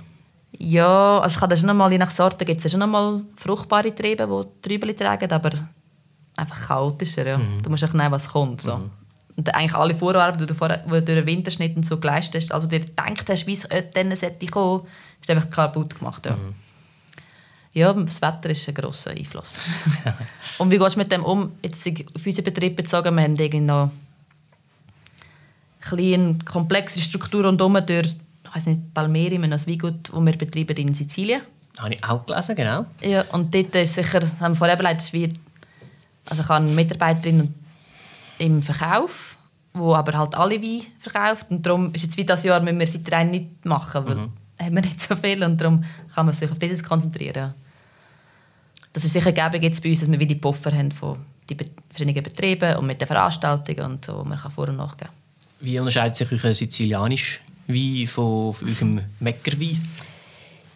Ja, also ich das schon einmal, je nach Sorte gibt es schon einmal fruchtbare Triebe, die Trübeli tragen, aber einfach chaotischer. Ja. Mhm. Du musst auch nehmen, was kommt. So. Mhm. Und eigentlich alle Vorarbeiten, die du, vor, die du durch den Winterschnitt und so geleistet hast, also du dir gedacht hast, wie es dann sollte kommen, ist einfach kaputt gemacht. Ja. Mhm. Ja, das Wetter ist ein grosser Einfluss. und wie gehst du mit dem um? Jetzt auf unseren Betrieb bezogen, wir haben irgendwie noch eine komplexe Struktur rundherum durch weiß nicht, Palmeri, ein Weingut, das wir betreiben in Sizilien. Habe ich auch gelesen, genau. Ja, und dort ist sicher, das haben wir vorher beleidigt, wie, also ich habe eine Mitarbeiterin im Verkauf, wo aber halt alle Weine verkauft und darum ist jetzt wie das Jahr müssen wir seitdem nicht machen, weil mhm. haben wir nicht so viel und darum kann man sich auf dieses konzentrieren. Das ist sicher gäbe jetzt bei uns, dass wir wie die Puffer haben von den verschiedenen Betrieben und mit den Veranstaltungen und so, man kann vor- und nachgehen. Wie unterscheidet sich euer sizilianisch Wein von, eurem Meckerwein?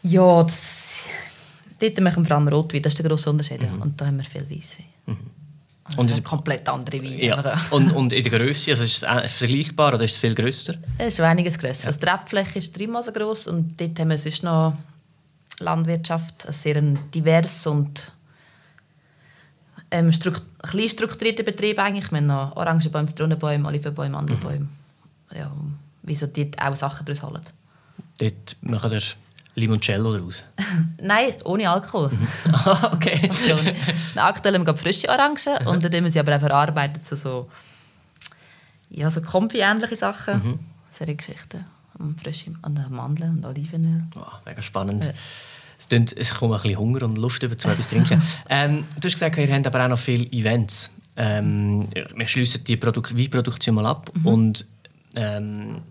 Ja, das, dort machen wir vor allem Rotwein, das ist der grosse Unterschied. Mhm. Und da haben wir viel Weisswein. Mhm. Also und in, komplett andere Weine. Ja. und, und in der Größe, also ist es vergleichbar oder ist es viel grösser? Es ist einiges grösser. Ja. Also die Rebfläche ist dreimal so groß und dort haben wir sonst noch Landwirtschaft, also sehr divers und ähm, klein strukturierter Betrieb eigentlich. Wir haben noch Orangenbäume, Zitronenbäume, Olivenbäume, Mandelbäume. Mhm. Ja, wieso die auch Sachen daraus holen. Dort machen wir Limoncello daraus? Nein, ohne Alkohol. Mhm. ah, okay. Aktuell haben wir frische Orangen und dann haben wir sie aber auch verarbeitet zu so, ja, so Kombi-ähnliche Sachen. Mhm. Solche Geschichten. Frische Mandeln und Olivenöl. Oh, mega spannend. Ja. Es, klingt, es kommt ein bisschen Hunger und Lust über zu etwas trinken. ähm, du hast gesagt, ihr habt aber auch noch viele Events. Ähm, wir schließen die Produ Weinproduktion mal ab mhm. und ähm,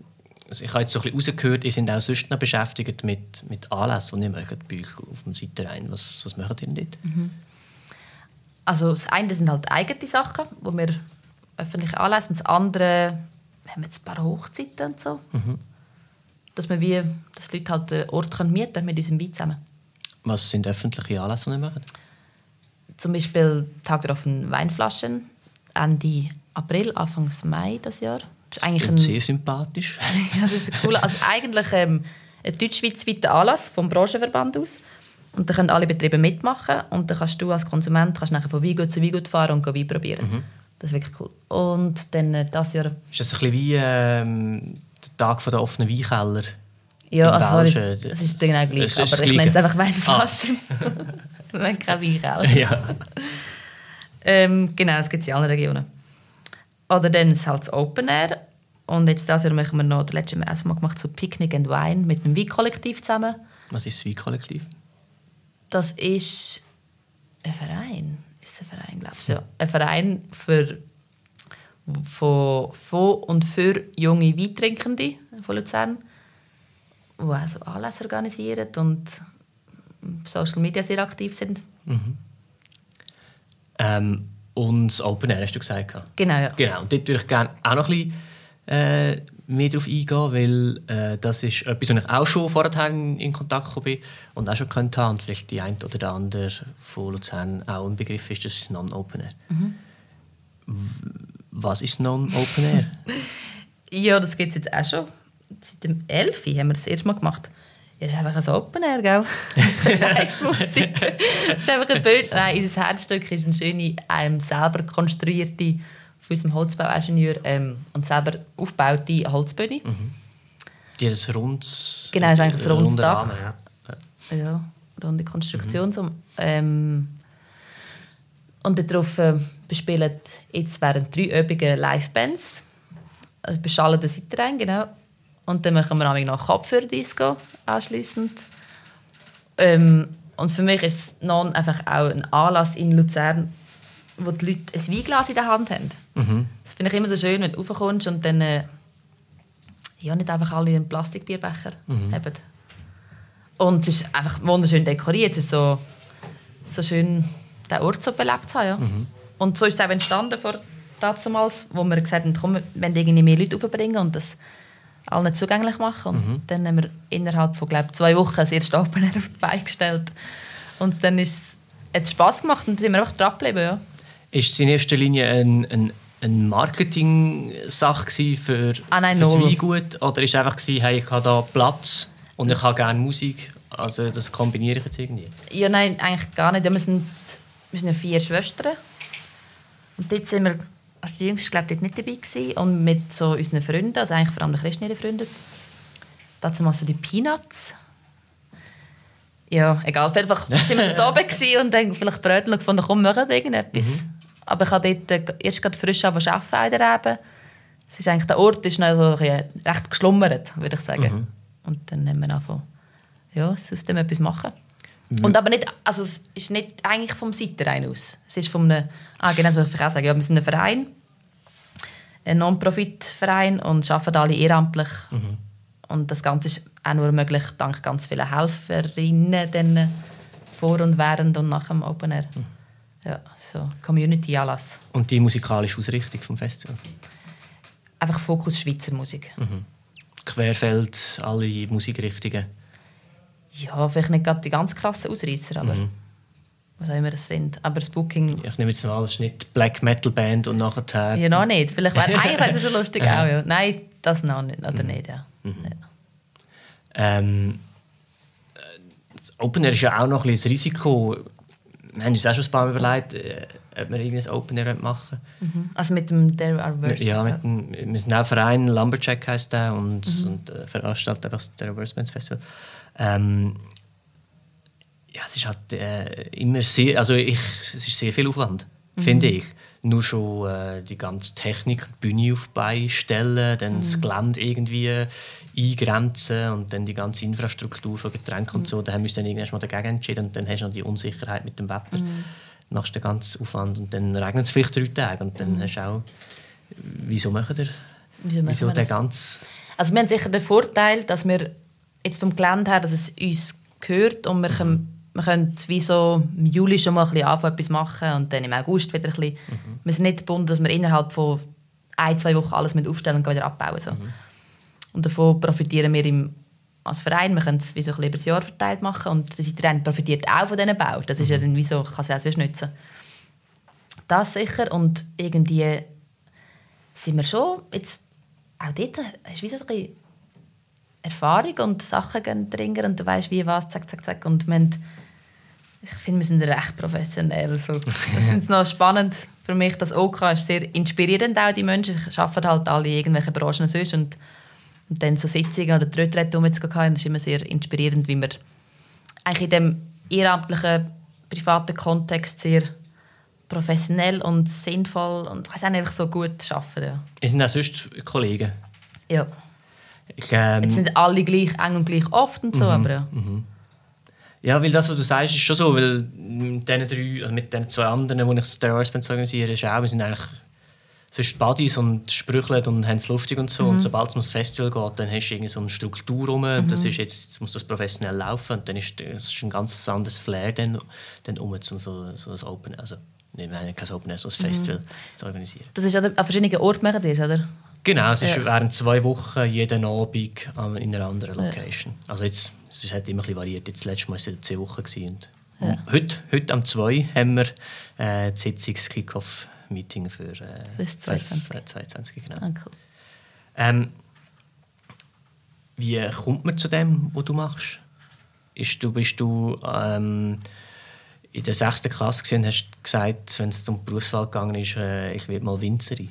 also ich habe jetzt so ein bisschen rausgehört, ihr seid auch sonst noch beschäftigt mit, mit Anlässen, die ihr macht euch auf dem Seitenrhein. Was, was macht ihr denn dort? Mhm. Also das eine sind halt eigene Sachen, wo wir öffentlich anlässen. Das andere wir haben jetzt ein paar Hochzeiten und so. Mhm. Dass, wir wie, dass die Leute halt den Ort können mieten können mit unserem Wein zusammen. Was sind öffentliche Anlässe, die ihr macht? Zum Beispiel Tag der offenen Weinflaschen Ende April, Anfang Mai das Jahr. Das ist eigentlich ein, sehr sympathisch. ja, das ist cool. Also eigentlich ähm, ein deutschschweizweiter Anlass vom Branchenverband aus. Und da können alle Betriebe mitmachen und dann kannst du als Konsument kannst nachher von Weingut zu Weingut fahren und Wein probieren. Mhm. Das ist wirklich cool. Und dann äh, das Jahr... Ist das ein bisschen wie ähm, der Tag der offenen Weinkeller? Ja, also sorry, es ist genau gleich, aber ich nenne es einfach Weinflaschen. Ah. Wir haben keine Weinkeller. Ja. ähm, genau, das gibt es in allen Regionen. Oder dann ist halt das Open Air. Und jetzt dieses Jahr machen wir noch, das letzte Mal, Mal gemacht, so Picnic and Wine mit dem Weinkollektiv zusammen. Was ist das Weinkollektiv? Das ist ein Verein. Ist ein Verein, glaube ich. Ja. Ein Verein für, von, von und für junge Weintrinkende von Luzern, die auch Anlässe organisieren und Social Media sehr aktiv sind. Mhm. Ähm, und das Open Air, hast du gesagt. Genau, ja. Genau, und dort würde ich gerne auch noch ein bisschen äh, mehr darauf eingehen, weil äh, das ist etwas, wo ich auch schon vorher in, in Kontakt gekommen bin und auch schon kennt habe und vielleicht die eine oder der andere von Luzern auch ein Begriff ist, das ist Non-Open Air. Mhm. Was ist Non-Open Air? ja, das gibt es jetzt auch schon. Seit dem 11. haben wir das erste Mal gemacht. Ja, ist einfach ein Open Air, gell? Live-Musik. ist einfach ein Bild. Nein, unser Herzstück ist eine schöne, ähm, selber konstruierte, von unserem Holzbauingenieur ähm, und selber aufgebaute Holzbühne. Mhm. Die ist rundes... Genau, ist eigentlich ein rundes Dach. Rahmen, ja. ja, runde Konstruktion. Mhm. So, ähm, und äh, bespielen jetzt während drei Übungen Live-Bands. Also beschallen den Seitenrang, genau. Und dann machen wir auch noch Kopfhörer-Disco anschliessend. Ähm, und für mich ist es non einfach auch ein Anlass in Luzern, wo die Leute ein Weinglas in der Hand haben. Mhm. Das finde ich immer so schön, wenn du raufkommst und dann äh, ja, nicht einfach alle einen Plastikbierbecher mhm. haben. Und es ist einfach wunderschön dekoriert. Es ist so, so schön, den Ort so belebt zu haben. Ja. Mhm. Und so ist es auch entstanden vor damals, wo wir gesagt haben, komm, wir wollen irgendwie mehr Leute aufbringen und das allen zugänglich machen. Und mhm. dann haben wir innerhalb von glaub, zwei Wochen das erste Open Air auf die Beine gestellt. Und dann ist es, hat es Spass gemacht und sind wir einfach dran geblieben. Ja. Ist es in erster Linie ein, ein, eine Marketing-Sache für, Ah, nein, für das. Weingut? Oder ist es einfach, gewesen, hey, ich habe da Platz und ich habe gerne Musik? Also das kombiniere ich jetzt irgendwie. Ja, nein, eigentlich gar nicht. Wir sind, wir sind ja vier Schwestern. Und dort sind wir, also die Jüngste dort nicht dabei gewesen. Und mit so unseren Freunden, also eigentlich vor allem den Christen ihre Freunde. Dazu mal so die Peanuts. Ja, egal. Fall sind wir da oben und dann vielleicht Brötchen gefunden, komm, machen wir irgendetwas. Aber ich habe dort äh, erst gerade frisch arbeiten in der Rebe. Es ist eigentlich, der Ort ist noch so recht geschlummert, würde ich sagen. Und dann haben wir angefangen, ja, aus dem etwas machen. Und aber nicht, also es ist nicht eigentlich vom Seitenrein aus. Es ist von einem, ah genau, das ich auch sagen. Ja, wir sind ein Verein, ein Non-Profit-Verein und arbeiten alle ehrenamtlich. Und das Ganze ist auch nur möglich dank ganz vielen Helferinnen dann vor und während und nach dem Open Air. Ja, so Community-Anlass. Und die musikalische Ausrichtung vom Festival? Einfach Fokus Schweizer Musik. Querfeld, alle Musikrichtungen. Ja, vielleicht nicht gerade die ganz krassen Ausreißer, aber was auch immer das sind. Aber das Booking Ich nehme jetzt mal an, es ist nicht Black Metal Band und nachher... Ja, noch nicht. Vielleicht wäre eigentlich wäre das schon lustig auch. Ja. Nein, das noch nicht. Oder nicht, ja. ja. Ähm, äh, das Open Air ist ja auch noch ein bisschen das Risiko. Wir haben uns auch schon ein paar Mal überlegt, äh, ob wir irgendein Open Air machen Also mit dem There Are Words. Ja, mit dem, wir sind auch ein Verein, Lumberjack heisst der, und, und äh, veranstaltet einfach das Bands Festival. Ähm, ja, es ist halt äh, immer sehr, also ich, es ist sehr viel Aufwand, finde ich. Nur schon äh, die ganze Technik, die Bühne auf die Beine stellen, dann das Gelände irgendwie eingrenzen und dann die ganze Infrastruktur von Getränken und so. Da haben wir uns dann irgendwann mal dagegen entschieden und dann hast du noch die Unsicherheit mit dem Wetter. Nach den ganzen Aufwand und dann regnet es vielleicht drei Tage und dann hast du auch, wieso machen wir, Wieso wieso der ganze Also wir haben sicher den Vorteil, dass wir jetzt vom Gelände her, dass es uns gehört und wir können, wir können wie so im Juli schon mal ein bisschen anfangen, etwas machen und dann im August wieder ein bisschen. Wir sind nicht gebunden, dass wir innerhalb von ein, zwei Wochen alles mit aufstellen und wieder abbauen. So. Und davon profitieren wir im, als Verein. Wir können es wie so ein bisschen über das Jahr verteilt machen und der Verein profitiert auch von diesen Bau. Das ist ja dann wie so, kann es ja auch sonst nutzen. Das sicher und irgendwie sind wir schon jetzt auch dort du wie so ein bisschen Erfahrung und Sachen gehen dringend und du weißt wie was zack zack zack und wir haben, ich finde wir sind recht professionell so. das ist noch spannend für mich das OK ist sehr inspirierend auch die Menschen ich arbeite halt alle in irgendwelchen Branchen sonst und, und dann so Sitzungen oder um jetzt gehabt das ist immer sehr inspirierend wie wir eigentlich in dem ehrenamtlichen privaten Kontext sehr professionell und sinnvoll und weiß auch nicht, so gut arbeiten ja. Es sind auch sonst Kollegen. ja. Ich, ähm, Jetzt sind alle gleich eng und gleich oft und so, aber ja. Ja, weil das, was du sagst, ist schon so, weil mit diesen drei, also mit den zwei anderen, die ich das Star Wars Band organisiere, ist auch, wir sind eigentlich sonst Buddies und sprücheln und haben es lustig und so. Und sobald es ums Festival geht, dann hast du irgendwie so eine Struktur rum. Das ist jetzt, jetzt muss das professionell laufen und dann ist ist ein ganz anderes Flair dann, dann um so, so, so ein Open, also nicht mehr kein Open Air, so ein Festival zu organisieren. Das ist an an verschiedenen Orten machen oder? Genau, es ist Ja. während zwei Wochen jeden Abend in einer anderen Location. Also jetzt, es hat immer ein bisschen variiert. Jetzt, letztes Mal war es ja zehn Wochen. Und Ja. heute, heute am 2 haben wir äh, das Sitzung, das Kick-Off-Meeting für, äh, Fürs 22. für, äh, 22 genau. Ah, cool. ähm, wie kommt man zu dem, was du machst? Ist du, bist du ähm, in der sechsten Klasse und hast gesagt, wenn es um die Berufswahl gegangen ist, äh, ich werde mal Winzerin?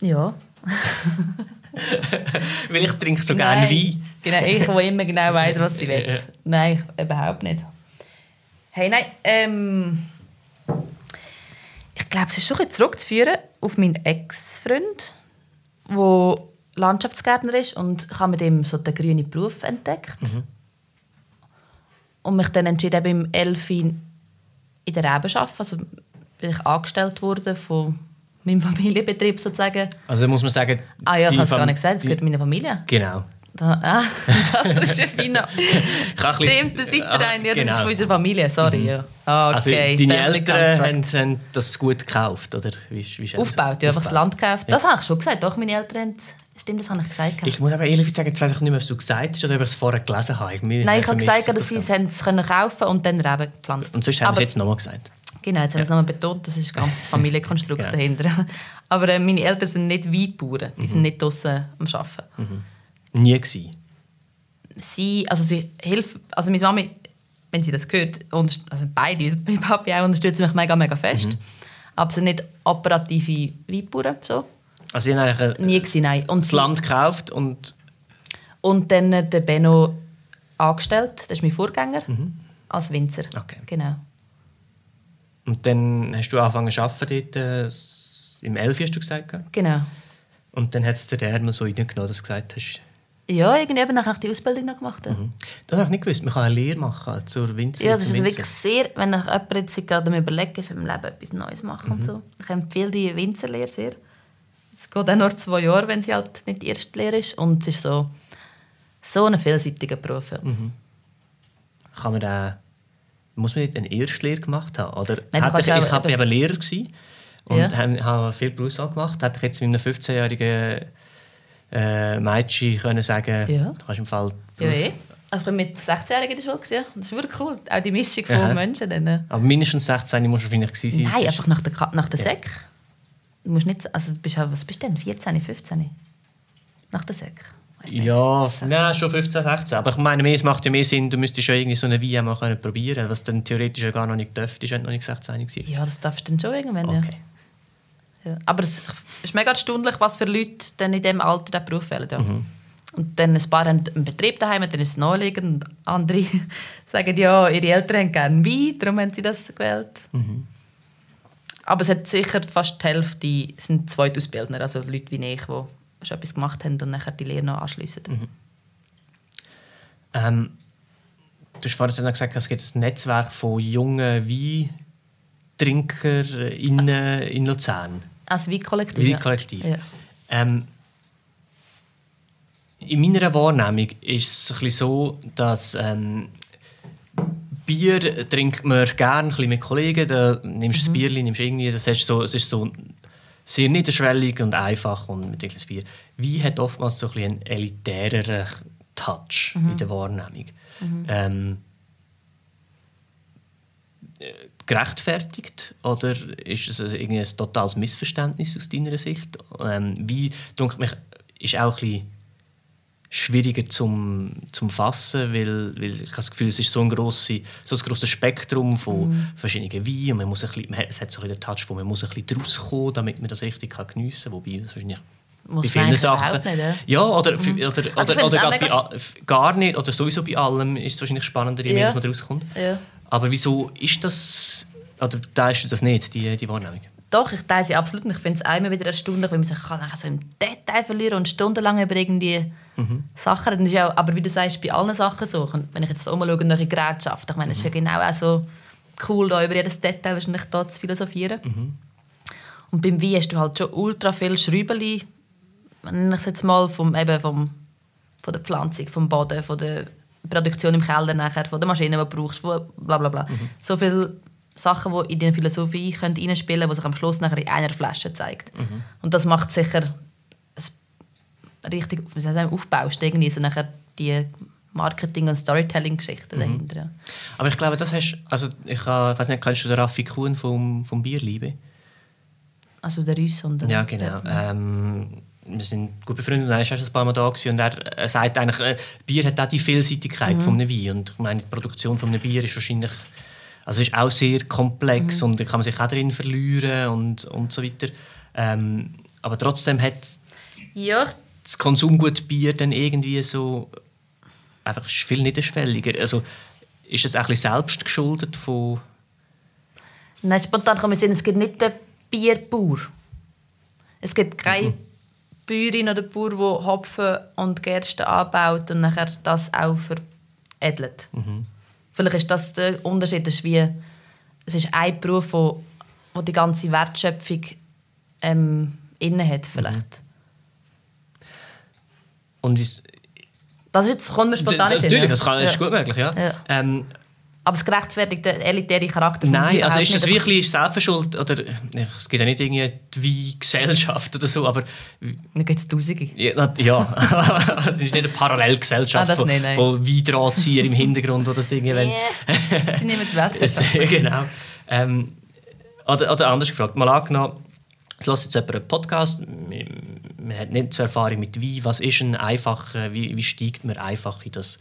Ja. Weil ich trinke so gerne. Wein. Genau, ich, wo immer genau weiß, was sie will. Nein, ich, überhaupt nicht. Hey, nein, ähm, ich glaube, es ist schon ein zurückzuführen auf meinen Ex-Freund, der Landschaftsgärtner ist und ich habe mit ihm so den grünen Beruf entdeckt. Und mich dann entschieden, eben im Elfi in der Rebe zu arbeiten. Also bin ich angestellt worden von meinem Familienbetrieb sozusagen. Also muss man sagen... Ah ja, ich habe es gar nicht gesagt, es gehört meiner Familie. Genau. Da, ah, das ist ja ein Stimmt, bisschen- der Seitenrein, ja, das Genau. ist von unserer Familie, sorry. Ja. Ah, Also okay, deine Family Eltern haben, haben das gut gekauft, oder? Wie, wie Aufgebaut, ja, einfach das Land gekauft. Das habe ich schon gesagt, doch, meine Eltern haben Stimmt, das habe ich gesagt. Ich muss aber ehrlich sagen, jetzt weiß ich nicht mehr, was du gesagt hast oder ob ich es vorher gelesen habe. Irgendwie Nein, ich habe gesagt, dass das sie es können kaufen und dann Reben gepflanzt. Und sonst haben wir es Aber- jetzt nochmal gesagt. Genau, jetzt haben wir es nochmal betont, das ist ein ganzes Familienkonstrukt Ja. dahinter. Aber äh, meine Eltern sind nicht Weinbauern, die Mhm. sind nicht draußen am Arbeiten. Nie gewesen. Sie, also sie hilft, also meine Mami, wenn sie das hört, also beide, mein Papi auch, unterstützen mich mega, mega fest. Mhm. Aber sie sind nicht operative Weinbauern, so. Also sie haben eigentlich äh, Nie gewesen, nein. Und, das sie, Land gekauft und und dann äh, den Benno angestellt, das ist mein Vorgänger, als Winzer. Mhm. Okay. Genau. Und dann hast du angefangen zu arbeiten dort, äh, im 11. hast du gesagt. gell? Genau. Und dann hat es dir der mal so reingenommen, dass du gesagt hast, Ja, irgendwie eben nachher die Ausbildung noch gemacht. Ja. das habe ich nicht gewusst, man kann eine Lehre machen zur Winzer. Ja, das ist Winzer. wirklich sehr, wenn ich jemand jetzt gerade am überlegen ist, im Leben etwas Neues machen und so. Ich empfehle die Winzerlehre sehr. Es geht auch nur zwei Jahre, wenn sie halt nicht die erste Lehre ist. Und es ist so, so ein vielseitiger Beruf. Ja. Kann man da, muss man nicht eine Erstlehre gemacht haben? Oder Nein, hat auch ich habe eben- eben Lehrer gewesen und Ja. habe, viel Berufswahl gemacht. Hätte ich jetzt mit einem 15-jährigen äh, Mädchen können sagen, Ja. du kannst im Fall Ja, eh. Also ich bin mit 16-Jährigen in der Schule. gewesen, Ja. Das ist wirklich cool. Auch die Mischung von Aha. Menschen. Dann. Aber mindestens 16 musst du wahrscheinlich gewesen sein. Nein, einfach nach der, Ka- nach der Ja. Sek. Du musst nicht, also bist, ja- was bist du denn? 14, 15? Nach der Sek? Ja, nein, schon 15, 16. Aber ich meine, es macht ja mehr Sinn, du müsstest ja irgendwie so eine Wein mal können probieren was dann theoretisch ja gar noch nicht dürftest, wenn du noch nicht 16 warst. Ja, das darfst du dann schon irgendwann. Okay. Ja. Aber es ist mega erstaunlich, was für Leute dann in diesem Alter den Beruf wählen. Ja. Mhm. Und dann ein paar haben einen Betrieb daheim, dann ist es naheliegend. Und andere sagen, ja, ihre Eltern haben gerne Wein, darum haben sie das gewählt. Mhm. Aber es hat sicher fast die Hälfte sind Zweitausbildner, also Leute wie ich, die schon etwas gemacht haben und nachher die Lehre noch anschliessen. Mhm. Ähm, du hast vorhin dann gesagt, es gibt ein Netzwerk von jungen Weintrinkern in, in Luzern. Als Weinkollektiv. Weinkollektiv. Ja. Ähm, in meiner Wahrnehmung ist es ein so, dass ähm, Bier trinkt man gerne ein mit Kollegen. Da nimmst du Mhm. das Bier, nimmst irgendwie, das so, es ist so sehr niederschwellig und einfach und mit das Bier. Wein hat oftmals so ein einen elitäreren Touch Mhm. in der Wahrnehmung. Ähm, äh, gerechtfertigt oder ist es also irgendwie ein totales Missverständnis aus deiner Sicht? Ähm, wie denke mich ist auch ein bisschen schwieriger zum, zum Fassen, weil, weil ich habe das Gefühl, es ist so ein, grosse, so ein grosses Spektrum von verschiedenen Weinen und man muss ein bisschen, man hat, es hat so ein bisschen den Touch, wo man muss ein bisschen draus kommen, damit man das richtig kann geniessen kann, wobei das wahrscheinlich Muss bei vielen Sachen nicht, ja? ja oder, für- oder, Also oder, ich oder, gerade bei, gar nicht oder sowieso bei allem ist es wahrscheinlich spannender, je mehr Ja. dass man rauskommt. Ja. Aber wieso ist das, oder teilst du das nicht, die, die Wahrnehmung? Doch, ich teile sie absolut. Und Ich finde es immer wieder erstaunlich, wenn man sich kann so im Detail verlieren und stundenlang über irgendwie Sachen reden. Das ist ja auch, aber wie du sagst, bei allen Sachen so. Und wenn ich jetzt so umschaue nach der Gerätschaft, ich meine, es ist ja genau auch so cool, da über jedes Detail wahrscheinlich da zu philosophieren. Und beim Wein hast du halt schon ultra viel Schräubeli, nenne ich es jetzt mal, vom, eben vom, von der Pflanzung, vom Boden, von der Produktion im Keller nachher, von der Maschine, die du brauchst, von bla bla bla. So viele Sachen, die in die Philosophie können reinspielen können, die sich am Schluss nachher in einer Flasche zeigt. Und das macht sicher richtig wie sagen, aufbaust, irgendwie so nachher die Marketing- und Storytelling-Geschichten dahinter. ja. Aber ich glaube, das hast also ich, ich weiß nicht, kennst du den Raffi Kuhn vom, vom Bierliebe? Also der Rüss und der- Ja, genau. Ähm, wir sind gut befreundet und er ist auch schon ein paar Mal da gewesen, und er, er sagt eigentlich, äh, Bier hat auch die Vielseitigkeit von einem Wein und ich meine, die Produktion von einem Bier ist wahrscheinlich also ist auch sehr komplex und da kann man sich auch drin verlieren und, und so weiter. Ähm, aber trotzdem hat Ja, das Konsumgut Bier dann irgendwie so einfach viel niederschwelliger. Also ist es auch ein bisschen selbst geschuldet von Nein, spontan kann man sehen, es gibt nicht den Bierbauer. Es gibt keine Bäuerin oder Bauer, der Hopfen und Gerste anbaut und nachher das auch veredelt. Vielleicht ist das der Unterschied. Ist, wie, es ist ein Beruf, wo, wo die ganze Wertschöpfung ähm, inne hat. Vielleicht. und ist, Das ist jetzt, kommt mir spontan in natürlich, das, kann, ist Ja. gut möglich, ja. Ja. Ähm, Aber es gerechtfertigt den elitären Charakter Nein, also ist das nicht. wirklich Selbstverschuld oder es gibt ja nicht irgendwie die Gesellschaft oder so, aber Da gibt es Tausende. ja, ja. es ist nicht eine Parallelgesellschaft Ah, von, nicht, nein. von Weindrahtzieher im Hintergrund oder das irgendwie. Yeah. Sie nehmen die Welt genau. Ähm, Oder, oder anders gefragt, mal angenommen, es lässt jetzt jemand einen Podcast, man, man hat nicht so Erfahrung mit Wein, was ist ein einfacher, wie, wie steigt man einfach in das,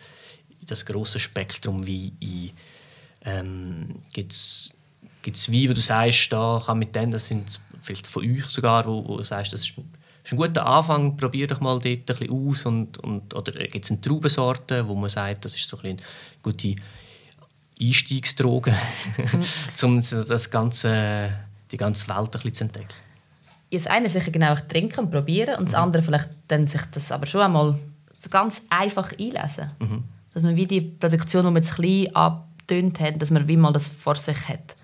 in das grosse Spektrum Wein ein? Ähm, Gibt es Wein, wo du sagst, da kann mit denen, das sind vielleicht von euch sogar, wo, wo du sagst, das ist, ist ein guter Anfang, probier doch mal dort ein bisschen aus und, und, oder gibt es eine Traubensorte, wo man sagt, das ist so ein bisschen eine gute Einstiegsdroge, um das ganze, die ganze Welt ein bisschen zu entdecken? das eine sicher genau trinken und probieren und das andere vielleicht dann sich das aber schon einmal so ganz einfach einlesen. Mhm. Dass man wie die Produktion, die man jetzt klein abtönt hat, dass man wie mal das vor sich hat.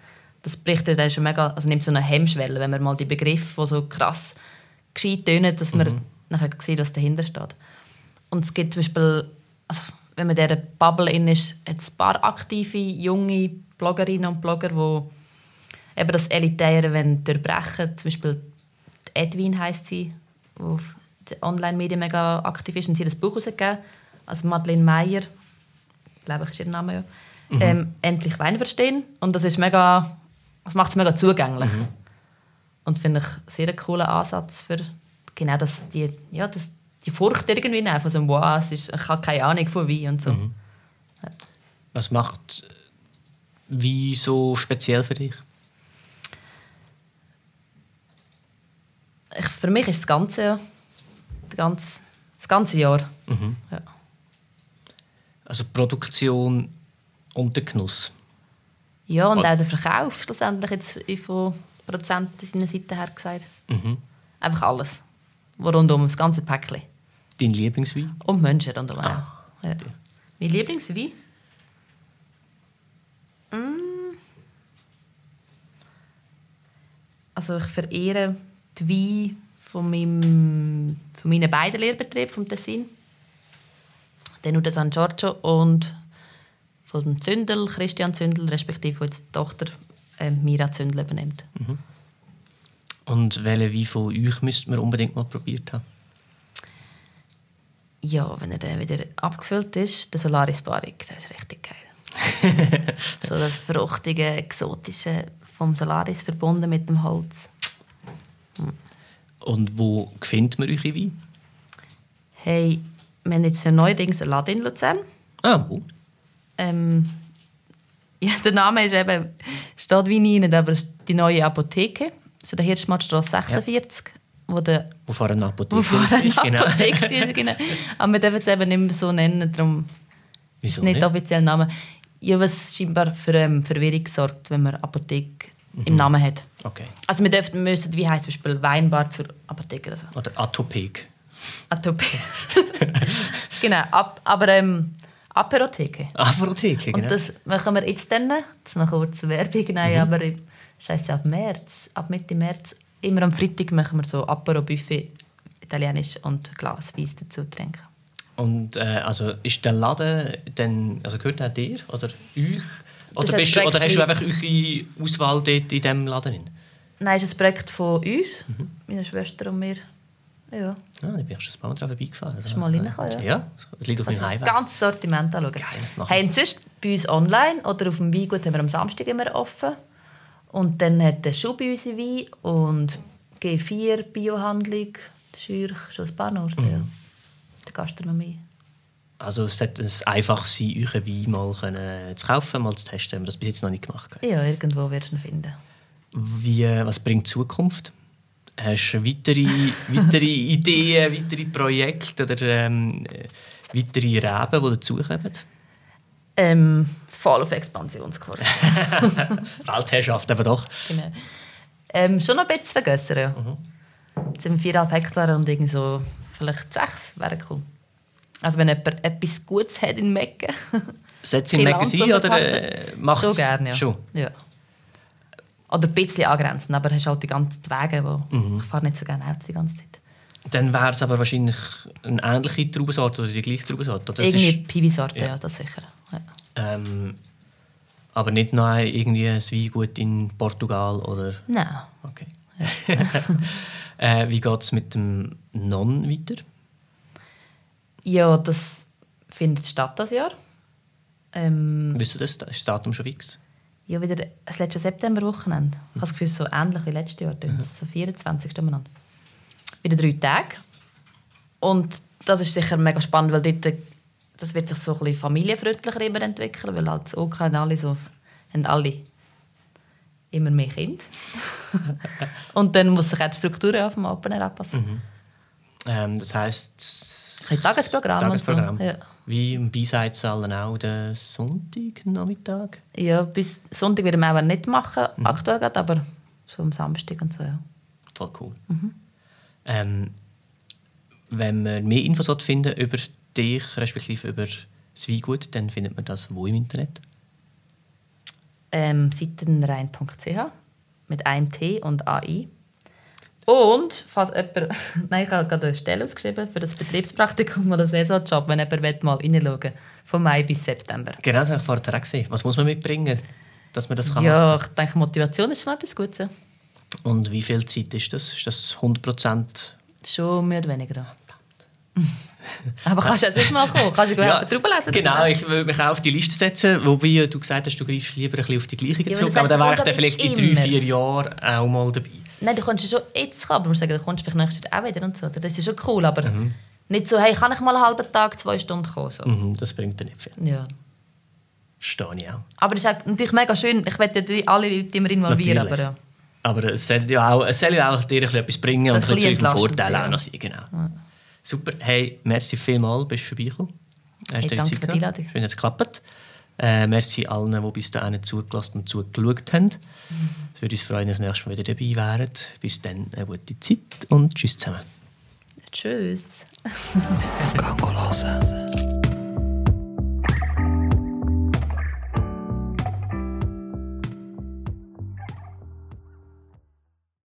Das bricht ja dann schon mega, also nimmt so eine Hemmschwelle, wenn man mal die Begriffe, die so krass gescheit tönen, dass man Mhm. nachher sieht, was dahinter steht. Und es gibt zum Beispiel, also wenn man in dieser Bubble in ist, hat es ein paar aktive, junge Bloggerinnen und Blogger, die eben das Elitäre wollen durchbrechen Zum Beispiel die Edwin heisst sie, die auf den Online-Medien mega aktiv ist und sie hat ein Buch herausgegeben. Also Madeleine Meyer, glaube ich, ist ihr Name ja. Ähm, «Endlich Wein verstehen». Und das ist mega, das macht es mega zugänglich. Und finde ich einen sehr coolen Ansatz für genau das, die, ja, das, die Furcht irgendwie nehmen, von so einem «Wow, es ist, ich habe keine Ahnung von Wein» und so. Was macht Wein so speziell für dich? Ich, für mich ist das Ganze, ja, das ganze, das ganze Jahr. Ja. Also Produktion und der Genuss. Ja, und auch der Verkauf schlussendlich jetzt von Prozenten seiner Seite her gesagt. Mhm. Einfach alles. Rundum, das ganze Päckchen. Dein Lieblingswein? Und Menschen rundum auch. Ah, ja. die. Mein Lieblingswein? Mm. Also ich verehre die Weine von, meinem, von meinen beiden Lehrbetrieben vom Tessin. Den Uda San Giorgio und von dem Zündel, Christian Zündel, respektive wo jetzt die Tochter äh, Mira Zündel übernimmt. Und welchen Wein von euch müsste man unbedingt mal probiert haben? Ja, wenn er dann wieder abgefüllt ist, der Solaris Barik, das ist richtig geil. so das fruchtige, exotische vom Solaris verbunden mit dem Holz. Und wo findet man eure Wein? Hey, wir haben jetzt neuerdings einen Laden in Luzern. Ah, wo? Ähm, ja, der Name ist eben, steht wie nie, aber es ist die neue Apotheke. So der Hirschmannstrasse 46, wo der Wo vorher eine Apotheke wo vorher eine ist, genau. Apotheke war. Genau. Aber wir dürfen es eben nicht mehr so nennen, darum Wieso ist nicht nicht? der offizielle Name. Ja, was scheinbar für ähm, Verwirrung sorgt, wenn man Apotheke Mhm. im Namen hat. Okay. Also wir dürfen, müssen, wie heißt zum Beispiel Weinbar zur Apotheke oder so. Oder Atopek. Atopie. genau, ab, aber ähm, Aperotheke. Apotheke, genau. Und das machen wir jetzt dann, das ist noch kurz Werbung, nein, Mhm. aber das heisst ab März, ab Mitte März, immer am Freitag machen wir so Apero-Buffet, italienisch und Glas Weiss dazu trinken. Und äh, also ist der Laden dann, also gehört der dir oder euch? Oder, bist oder hast du einfach eure Auswahl dort in diesem Laden? drin? Nein, es ist ein Projekt von uns, Mhm. meiner Schwester und mir. Ja. Ah, da bin ich schon ein paar Mal dran vorbeigefahren. Hast du mal reingekommen, ja? Ja, es liegt auf meinem du das ganze Sortiment anschauen. Geil, und sonst bei uns online oder auf dem Weingut haben wir am Samstag immer offen. Und dann hat der Schub bei uns Wein und G4 Biohandlung, Schürch, schon ein paar Orte, Mhm. ja. Die Gastronomie. Also es sollte es einfach sein, euren Wein mal können zu kaufen, mal zu testen, wenn wir das bis jetzt noch nicht gemacht haben. Ja, irgendwo wirst du ihn finden. Wie, was bringt die Zukunft? Hast du weitere, weitere Ideen, weitere Projekte oder ähm, äh, weitere Reben, die dazukommen? Ähm, voll auf Expansionskurs. Weltherrschaft eben doch. genau. ähm, schon noch ein bisschen vergrössern, ja. Jetzt sind 4,5 Hektar und irgendwie so vielleicht 6 wäre cool. Also wenn jemand etwas Gutes hat in Mecken. Setzt in Mecken sein oder äh, macht Schon gerne, ja. Schon. ja. Oder ein bisschen angrenzen, aber hast halt die ganzen Wege, wo ich fahre nicht so gerne Auto die ganze Zeit. Dann wäre es aber wahrscheinlich eine ähnliche Traubensorte oder die gleiche Traubensorte. Oder? Irgendwie ist, Piwi-Sorte, ja. ja. das sicher. Ja. ähm, aber nicht noch irgendwie ein Weingut in Portugal oder... Nein. Okay. äh, wie geht es mit dem Non weiter? Ja, das findet statt das Jahr. Ähm, Wisst ihr das? Ist das Datum schon fix? Ja, wieder das letzte Septemberwochenende. Ich habe das Gefühl, so ähnlich wie letztes Jahr. Mhm. So 24. umeinander. Wieder drei Tage. Und das ist sicher mega spannend, weil dort, das wird sich so ein bisschen familienfreundlicher entwickeln, weil halt auch alle so, haben alle immer mehr Kinder. und dann muss sich auch die Struktur auf dem Open Air anpassen. Mhm. Ähm, das heisst... Ein Tagesprogramm. Tagesprogramm. So. Ja. Wie im Beiseitsallen auch den Sonntagnachmittag? Ja, bis Sonntag werden wir aber nicht machen, mhm. aktuell gerade, aber so am Samstag und so, ja. Voll cool. Mhm. Ähm, wenn man mehr Infos finden über dich, respektive über das Weingut, dann findet man das wo im Internet? Ähm, seitenrein.ch mit einem T und AI. Und, falls jemand, nein, ich habe gerade eine Stelle ausgeschrieben für das Betriebspraktikum oder Saisonjob, wenn jemand mal reinschauen will, von Mai bis September. Genau, das habe ich vorher gesehen. Was muss man mitbringen, dass man das kann Ja, machen? ich denke, Motivation ist schon etwas Gutes. Und wie viel Zeit ist das? Ist das 100 Prozent? Schon mehr oder weniger. Aber kannst du jetzt nicht mal kommen? Kannst du ja, drüber lesen? Genau, ich will mich auch auf die Liste setzen, wobei du gesagt hast, du greifst lieber ein bisschen auf die gleiche ja, zurück, aber dann wäre ich dann vielleicht in drei, vier Jahren auch mal dabei. Nein, du kommst ja schon jetzt kommen, aber man sagen, du kommst vielleicht nächstes Jahr auch wieder und so. Das ist schon cool, aber mhm. nicht so, hey, kann ich mal einen halben Tag, zwei Stunden kommen? So. Mhm, das bringt dir nicht viel. Ja. Stehe ich auch. Aber es ist natürlich mega schön, ich möchte alle Leute immer involvieren, natürlich. aber ja. Aber es soll ja auch, es soll ja auch dir etwas bringen so und ein bisschen Vorteile auch noch sein. Genau. Ja. Super. Hey, merci vielmals, bist du vorbeigekommen. Hey, danke für die Einladung. Schön, dass es geklappt äh, Merci allen, die bis dahin zugelassen und zugeschaut haben. Es würde uns freuen, wenn ihr das nächste Mal wieder dabei wärt. Bis dann, eine gute Zeit und tschüss zusammen. Tschüss. Gangolase.